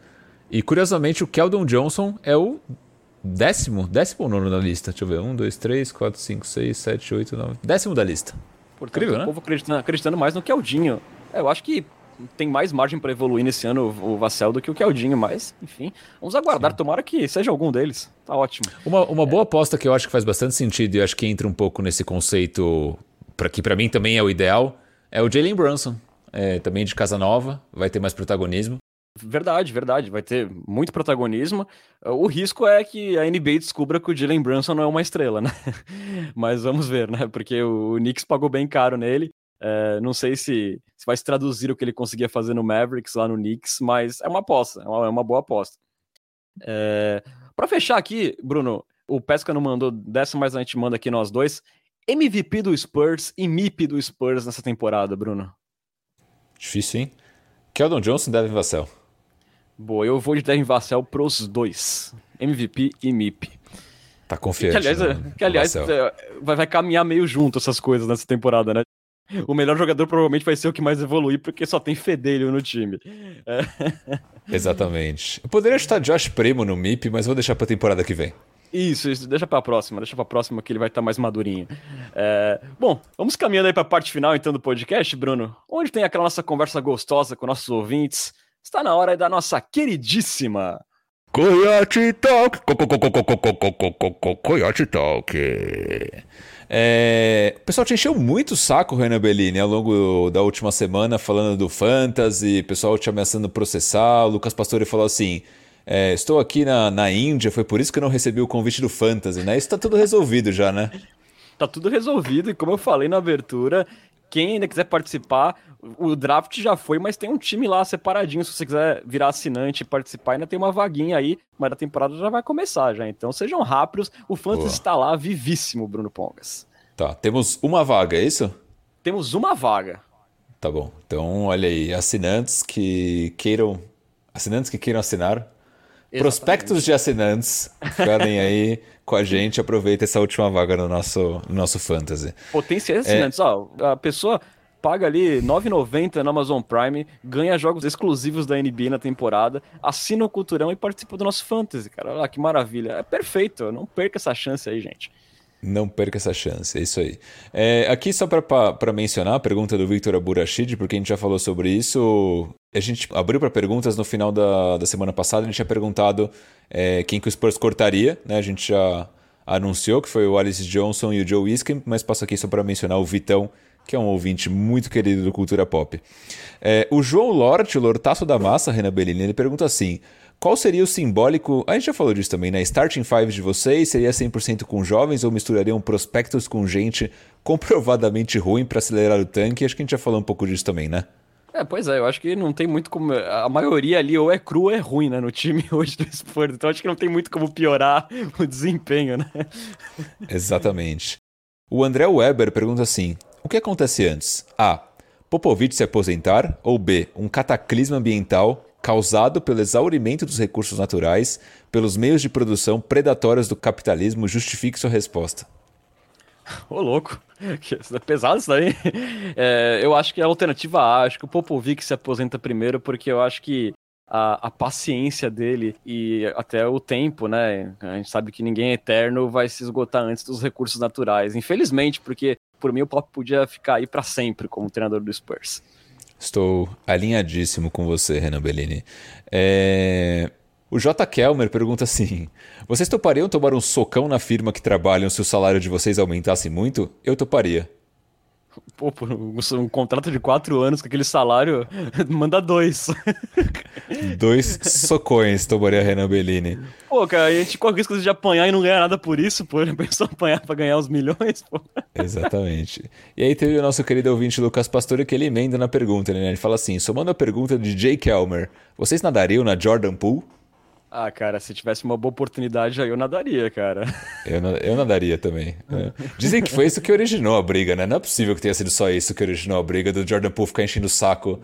e curiosamente o Keldon Johnson é o décimo, décimo nono da lista, deixa eu ver, um, dois, três, quatro, cinco, seis, sete, oito, nove, décimo da lista. Portanto, Incrível, né? O povo acreditando, acreditando mais no Keldinho. É, eu acho que tem mais margem para evoluir nesse ano o Vassell do que o Keldinho, mas, enfim, vamos aguardar. Sim. Tomara que seja algum deles. Tá ótimo. Uma, uma é. boa aposta que eu acho que faz bastante sentido e acho que entra um pouco nesse conceito, para que para mim também é o ideal, é o Jalen Brunson. É, também de Casa Nova, vai ter mais protagonismo. Verdade, verdade. Vai ter muito protagonismo. O risco é que a NBA descubra que o Jalen Brunson não é uma estrela, né? Mas vamos ver, né? Porque o Knicks pagou bem caro nele. É, não sei se, se, vai se traduzir o que ele conseguia fazer no Mavericks lá no Knicks, mas é uma aposta, é uma, é uma boa aposta. É, para fechar aqui, Bruno, o Pesca não mandou dessa, mas a gente manda aqui nós dois. MVP do Spurs e MIP do Spurs nessa temporada, Bruno? Difícil, hein? Keldon Johnson deve Vassell. Boa, eu vou de Devin Vassell pros dois. MVP e MIP. Tá confiante. Que, aliás, né, que, aliás é, vai, vai caminhar meio junto essas coisas nessa temporada, né? O melhor jogador provavelmente vai ser o que mais evoluir, porque só tem fedelho no time. É. Exatamente. Eu poderia estar Josh Primo no MIP, mas vou deixar pra temporada que vem. Isso, isso, deixa pra próxima, deixa pra próxima que ele vai estar tá mais madurinho. É... Bom, vamos caminhando aí pra parte final então do podcast, Bruno, onde tem aquela nossa conversa gostosa com nossos ouvintes está na hora da nossa queridíssima Coyote Talk. Coyote Talk. É, o pessoal te encheu muito o saco, Renan Bellini, ao longo da última semana, falando do Fantasy, pessoal te ameaçando processar. O Lucas Pastore falou assim: é, Estou aqui na, na Índia, foi por isso que eu não recebi o convite do Fantasy, né? Isso tá tudo resolvido já, né? Tá tudo resolvido, e como eu falei na abertura, quem ainda quiser participar, o draft já foi, mas tem um time lá separadinho. Se você quiser virar assinante e participar, ainda tem uma vaguinha aí, mas a temporada já vai começar já. Então sejam rápidos. O Fantasy Boa. está lá vivíssimo, Bruno Pongas. Tá, temos uma vaga, é isso? Temos uma vaga. Tá bom. Então, olha aí, assinantes que queiram. Assinantes que queiram assinar. Exatamente. Prospectos de assinantes. Ficarem aí com a gente, aproveita essa última vaga no nosso, no nosso Fantasy. Potenciais assinantes, é... ó. A pessoa paga ali R$ 9,90 no Amazon Prime, ganha jogos exclusivos da NBA na temporada, assina o Culturão e participa do nosso Fantasy, cara. Olha lá que maravilha. É perfeito, não perca essa chance aí, gente. Não perca essa chance, é isso aí. É, aqui só para mencionar a pergunta do Victor Aburachid, porque a gente já falou sobre isso. A gente abriu para perguntas no final da, da semana passada, a gente tinha perguntado é, quem que o Spurs cortaria, né? A gente já anunciou que foi o Alice Johnson e o Joe Wiskin, mas passo aqui só para mencionar o Vitão, que é um ouvinte muito querido do Cultura Pop. É, o João Lort, o Lortaço da Massa, Renan Bellini, ele pergunta assim: qual seria o simbólico. A gente já falou disso também, né? Starting Five de vocês seria 100% com jovens ou misturariam prospectos com gente comprovadamente ruim para acelerar o tanque? Acho que a gente já falou um pouco disso também, né? É, pois é, eu acho que não tem muito como. A maioria ali ou é cru ou é ruim, né? No time hoje do Spurs. Então acho que não tem muito como piorar o desempenho, né? Exatamente. O André Weber pergunta assim: o que acontece antes? A. Popovich se aposentar? Ou B. Um cataclisma ambiental causado pelo exaurimento dos recursos naturais, pelos meios de produção predatórios do capitalismo, justifique sua resposta. Ô, louco. É pesado isso daí. É, eu acho que a alternativa A, acho que o Popovic se aposenta primeiro, porque eu acho que a, a, paciência dele e até o tempo, né? A gente sabe que ninguém é eterno, vai se esgotar antes dos recursos naturais. Infelizmente, porque por mim o Pop podia ficar aí para sempre como treinador do Spurs. Estou alinhadíssimo com você, Renan Bellini. É... O J. Kelmer pergunta assim: Vocês topariam tomar um socão na firma que trabalham se o salário de vocês aumentasse muito? Eu toparia. Pô, por um, um, contrato de quatro anos com aquele salário, manda dois. Dois socões, tomaria Renan Bellini. Pô, cara, a gente corre o risco de apanhar e não ganhar nada por isso, pô. Já pensou apanhar pra ganhar os milhões, pô. Exatamente. E aí teve o nosso querido ouvinte Lucas Pastore que ele emenda na pergunta, né? Ele fala assim: somando a pergunta de Jay Kelmer, vocês nadariam na Jordan Pool? Ah, cara, se tivesse uma boa oportunidade aí eu nadaria, cara. Eu, eu nadaria também. É. Dizem que foi isso que originou a briga, né? Não é possível que tenha sido só isso que originou a briga do Jordan Poole ficar enchendo o saco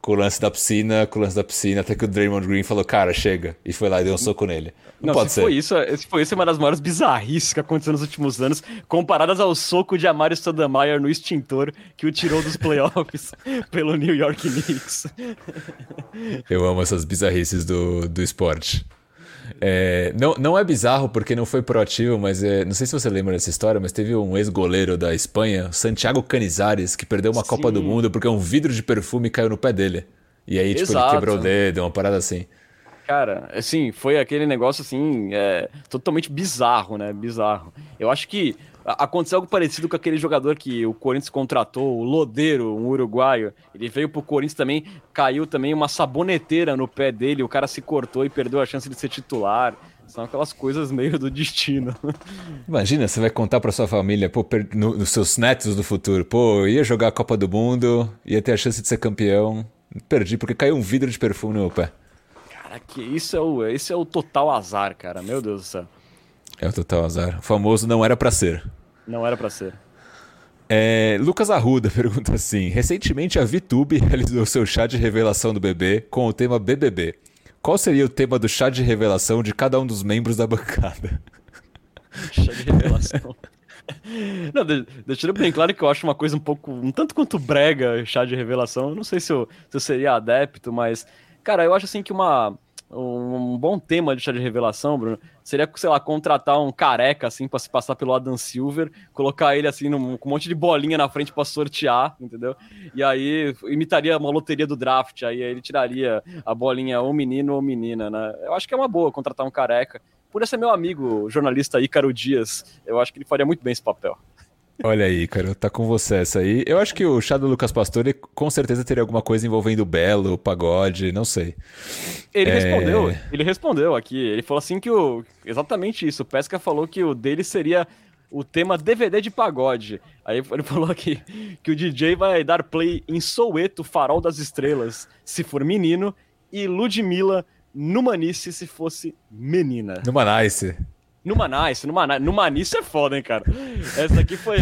com o lance da piscina, com o lance da piscina, até que o Draymond Green falou, cara, chega, e foi lá e deu um soco nele. Não, Não pode se ser. Foi isso, se foi isso, é uma das maiores bizarrices que aconteceu nos últimos anos, comparadas ao soco de Amaro Stoudemire no extintor que o tirou dos playoffs pelo New York Knicks. Eu amo essas bizarrices do, do esporte. É, não, não é bizarro porque não foi proativo, mas é, não sei se você lembra dessa história, mas teve um ex-goleiro da Espanha, Santiago Canizares, que perdeu uma Sim. Copa do Mundo porque um vidro de perfume caiu no pé dele. E aí, tipo, ele quebrou o dedo, uma parada assim. Cara, assim, foi aquele negócio assim, é, totalmente bizarro, né? Bizarro. Eu acho que Aconteceu algo parecido com aquele jogador que o Corinthians contratou, o Lodeiro, um uruguaio. Ele veio pro Corinthians também, caiu também uma saboneteira no pé dele, o cara se cortou e perdeu a chance de ser titular. São aquelas coisas meio do destino. Imagina, você vai contar para sua família, pô, no, nos seus netos do futuro, pô, ia jogar a Copa do Mundo, ia ter a chance de ser campeão. Perdi porque caiu um vidro de perfume no meu pé. Cara, que isso é o, esse é o total azar, cara. Meu Deus do céu. É o total azar. O famoso não era para ser. Não era para ser. É, Lucas Arruda pergunta assim: recentemente a VTube realizou seu chá de revelação do bebê com o tema BBB. Qual seria o tema do chá de revelação de cada um dos membros da bancada? chá de revelação. Não, deixando bem claro que eu acho uma coisa um pouco, um tanto quanto brega chá de revelação. Eu não sei se eu, se eu seria adepto, mas, cara, eu acho assim que uma, um bom tema de chá de revelação, Bruno, seria, sei lá, contratar um careca, assim, para se passar pelo Adam Silver, colocar ele, assim, num, com um monte de bolinha na frente para sortear, entendeu? E aí imitaria uma loteria do draft, aí ele tiraria a bolinha ou menino ou menina, né? Eu acho que é uma boa contratar um careca. Por esse meu amigo, jornalista Ícaro Dias, eu acho que ele faria muito bem esse papel. Olha aí, cara, tá com você essa aí. Eu acho que o chá do Lucas Pastore com certeza teria alguma coisa envolvendo o Belo, o pagode, não sei. Ele é... respondeu, ele respondeu aqui, ele falou assim que o exatamente isso, o Pesca falou que o dele seria o tema DVD de pagode. Aí ele falou aqui que o DJ vai dar play em Soueto, Farol das Estrelas, se for menino, e Ludmilla no Manice se fosse menina. No Manice. Numa Nice, numa, numa Nice é foda, hein, cara. Essa aqui foi.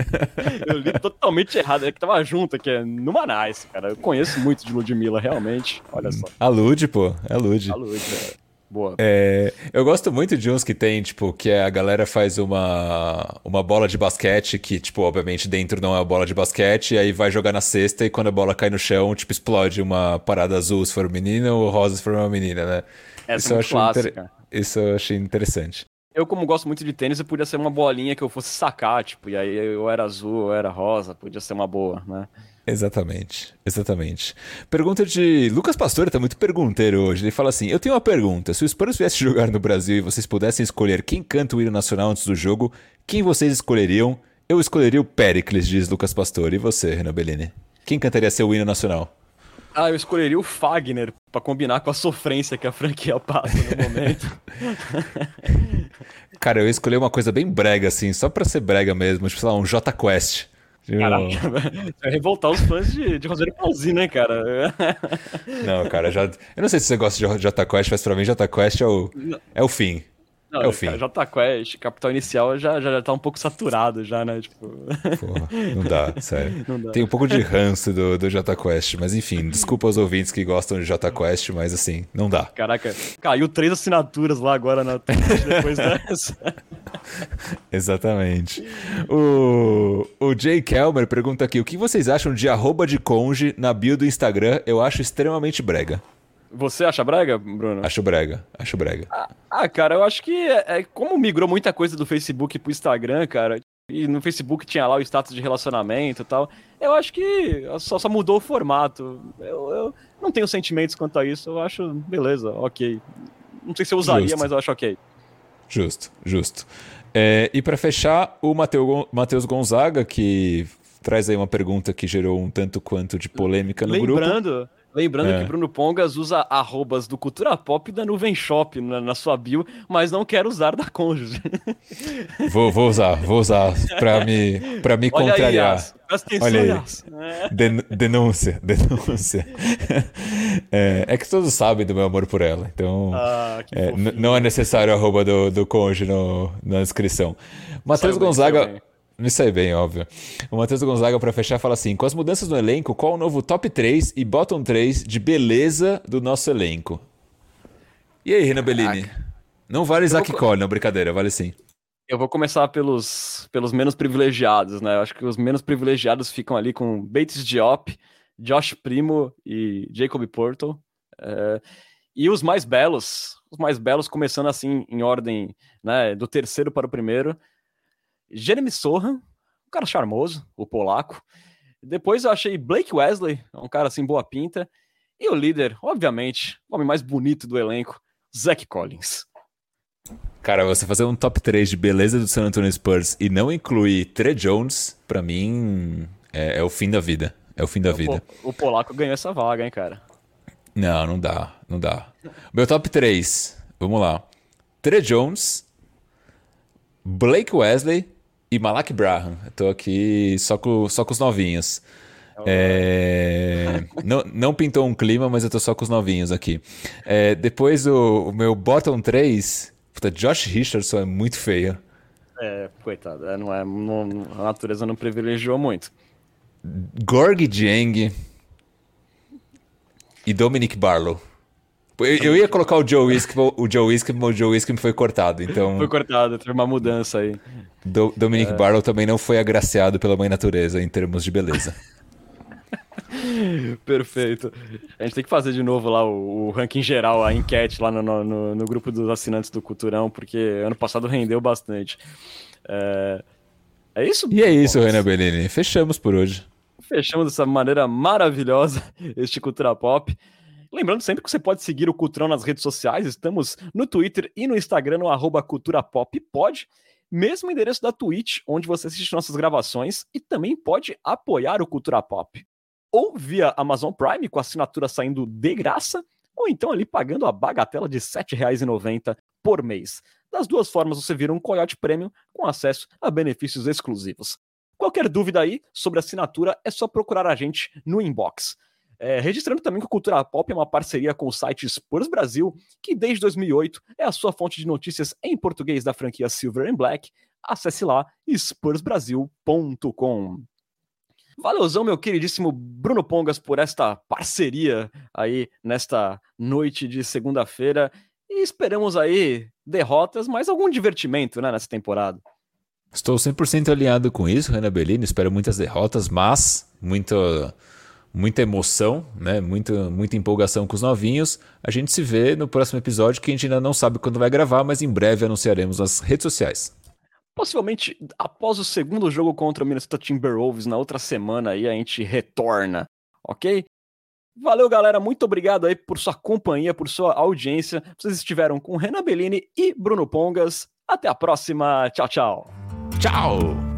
eu li totalmente errado. É que tava junto aqui, é Numanice, cara. Eu conheço muito de Ludmilla, realmente. Olha só. A Lud, pô. É Lud. A Lud, é. Boa. É, eu gosto muito de uns que tem, tipo, que a galera faz uma, uma bola de basquete, que, tipo, obviamente dentro não é a bola de basquete, e aí vai jogar na cesta e quando a bola cai no chão, tipo, explode uma parada azul se for um menino ou rosa se for uma menina, né? Essa Isso é muito clássica. Inter... Isso eu achei interessante. Eu, como gosto muito de tênis, eu podia ser uma bolinha que eu fosse sacar, tipo, e aí eu era azul, eu era rosa, podia ser uma boa, né? Exatamente, exatamente. Pergunta de Lucas Pastore, tá muito pergunteiro hoje. Ele fala assim: Eu tenho uma pergunta. Se o Spurs viesse jogar no Brasil e vocês pudessem escolher quem canta o hino nacional antes do jogo, quem vocês escolheriam? Eu escolheria o Pericles, diz Lucas Pastore. E você, Renan Bellini? Quem cantaria seu hino nacional? Ah, eu escolheria o Fagner para combinar com a sofrência que a franquia passa no momento. Cara, eu escolhi uma coisa bem brega, assim, só pra ser brega mesmo, tipo, sei lá, um J Quest. Caraca, vai revoltar os fãs de, de Rogério né, cara? Não, cara, já. Eu não sei se você gosta de J Quest, mas pra mim J Quest é o, é o fim. Não, é o fim. J Quest, Capital Inicial já, já, já tá um pouco saturado já, né? Tipo... Porra, não dá, sério. Não dá. Tem um pouco de ranço do, do J Quest, mas enfim, desculpa aos ouvintes que gostam de J Quest, mas assim, não dá. Caraca, caiu três assinaturas lá agora na depois dessa. Exatamente. O, o Jay Kelmer pergunta aqui: o que vocês acham de arroba de conge na bio do Instagram? Eu acho extremamente brega. Você acha brega, Bruno? Acho brega, acho brega. Ah, ah cara, eu acho que é, é, como migrou muita coisa do Facebook pro Instagram, cara, e no Facebook tinha lá o status de relacionamento e tal, eu acho que só, só mudou o formato. Eu, eu, não tenho sentimentos quanto a isso, eu acho beleza, ok. Não sei se eu usaria, justo. mas eu acho ok. Justo, justo. É, e para fechar, o Matheus Gonzaga, que traz aí uma pergunta que gerou um tanto quanto de polêmica no Lembrando, grupo. Lembrando, Lembrando é. que Bruno Pongas usa arrobas do Cultura Pop da Nuvem Shop na, na sua bio, mas não quer usar da cônjuge. Vou, vou usar, vou usar pra me, pra me Olha contrariar. Aí, Atenção, Olha aí. Den denúncia, denúncia. É, é, que todos sabem do meu amor por ela, então ah, é, não é necessário arroba do, do cônjuge no, na descrição. Matheus Gonzaga... Me sai bem, óbvio. O Matheus Gonzaga, para fechar, fala assim: com as mudanças no elenco, qual o novo top 3 e bottom 3 de beleza do nosso elenco? E aí, Renan Bellini? Não vale Isaac vou... Cole, não, brincadeira, vale sim. Eu vou começar pelos, pelos menos privilegiados, né? Eu acho que os menos privilegiados ficam ali com Bates Diop, Josh Primo e Jacob Porto. É... E os mais belos, os mais belos começando assim em ordem, né, do terceiro para o primeiro. Jeremy Sohan, um cara charmoso, o polaco. Depois eu achei Blake Wesley, um cara assim, boa pinta. E o líder, obviamente, o homem mais bonito do elenco, Zach Collins. Cara, você fazer um top 3 de beleza do San Antonio Spurs e não incluir Trey Jones, para mim, é, é, o fim da vida. É o fim da o vida. Po o polaco ganhou essa vaga, hein, cara? Não, não dá, não dá. Meu top 3, vamos lá. Trey Jones, Blake Wesley e Malak Braham. Eu tô aqui só com, só com os novinhos. É... não, não pintou um clima, mas eu tô só com os novinhos aqui. É, depois o, o, meu bottom 3, puta, Josh Richardson é muito feio. É, coitado, é, não é, não, a natureza não privilegiou muito. Gorg Jang e Dominic Barlow. Eu, eu, ia colocar o Joe Wiskman, o Joe Wiskman, o Joe Wiskman foi cortado, então... Foi cortado, teve uma mudança aí. Do, Dominic é... Barlow também não foi agraciado pela mãe natureza em termos de beleza. Perfeito. A gente tem que fazer de novo lá o, o ranking geral, a enquete lá no, no, no, grupo dos assinantes do Culturão, porque ano passado rendeu bastante. É, é isso? E é isso, Renan Bellini. Fechamos por hoje. Fechamos dessa maneira maravilhosa este Cultura Pop. Lembrando sempre que você pode seguir o Culturão nas redes sociais, estamos no Twitter e no Instagram, no arroba Cultura Pop Pod, mesmo endereço da Twitch, onde você assiste nossas gravações e também pode apoiar o Cultura Pop. Ou via Amazon Prime, com assinatura saindo de graça, ou então ali pagando a bagatela de R$ 7,90 por mês. Das duas formas, você vira um Coyote Premium com acesso a benefícios exclusivos. Qualquer dúvida aí sobre assinatura é só procurar a gente no inbox. É, registrando também que o Cultura Pop é uma parceria com o site Spurs Brasil, que desde 2008 é a sua fonte de notícias em português da franquia Silver and Black, acesse lá spursbrasil.com. Valeuzão, meu queridíssimo Bruno Pongas, por esta parceria aí nesta noite de segunda-feira. E esperamos aí derrotas, mas algum divertimento né, nessa temporada. Estou 100% alinhado com isso, Renan Bellini. Espero muitas derrotas, mas muita, muita emoção, né? muita, muita empolgação com os novinhos. A gente se vê no próximo episódio, que a gente ainda não sabe quando vai gravar, mas em breve anunciaremos nas redes sociais. Possivelmente após o segundo jogo contra o Minnesota Timberwolves na outra semana aí a gente retorna, ok? Valeu, galera. Muito obrigado aí por sua companhia, por sua audiência. Vocês estiveram com Renan Bellini e Bruno Pongas. Até a próxima. Tchau, tchau. Tchau!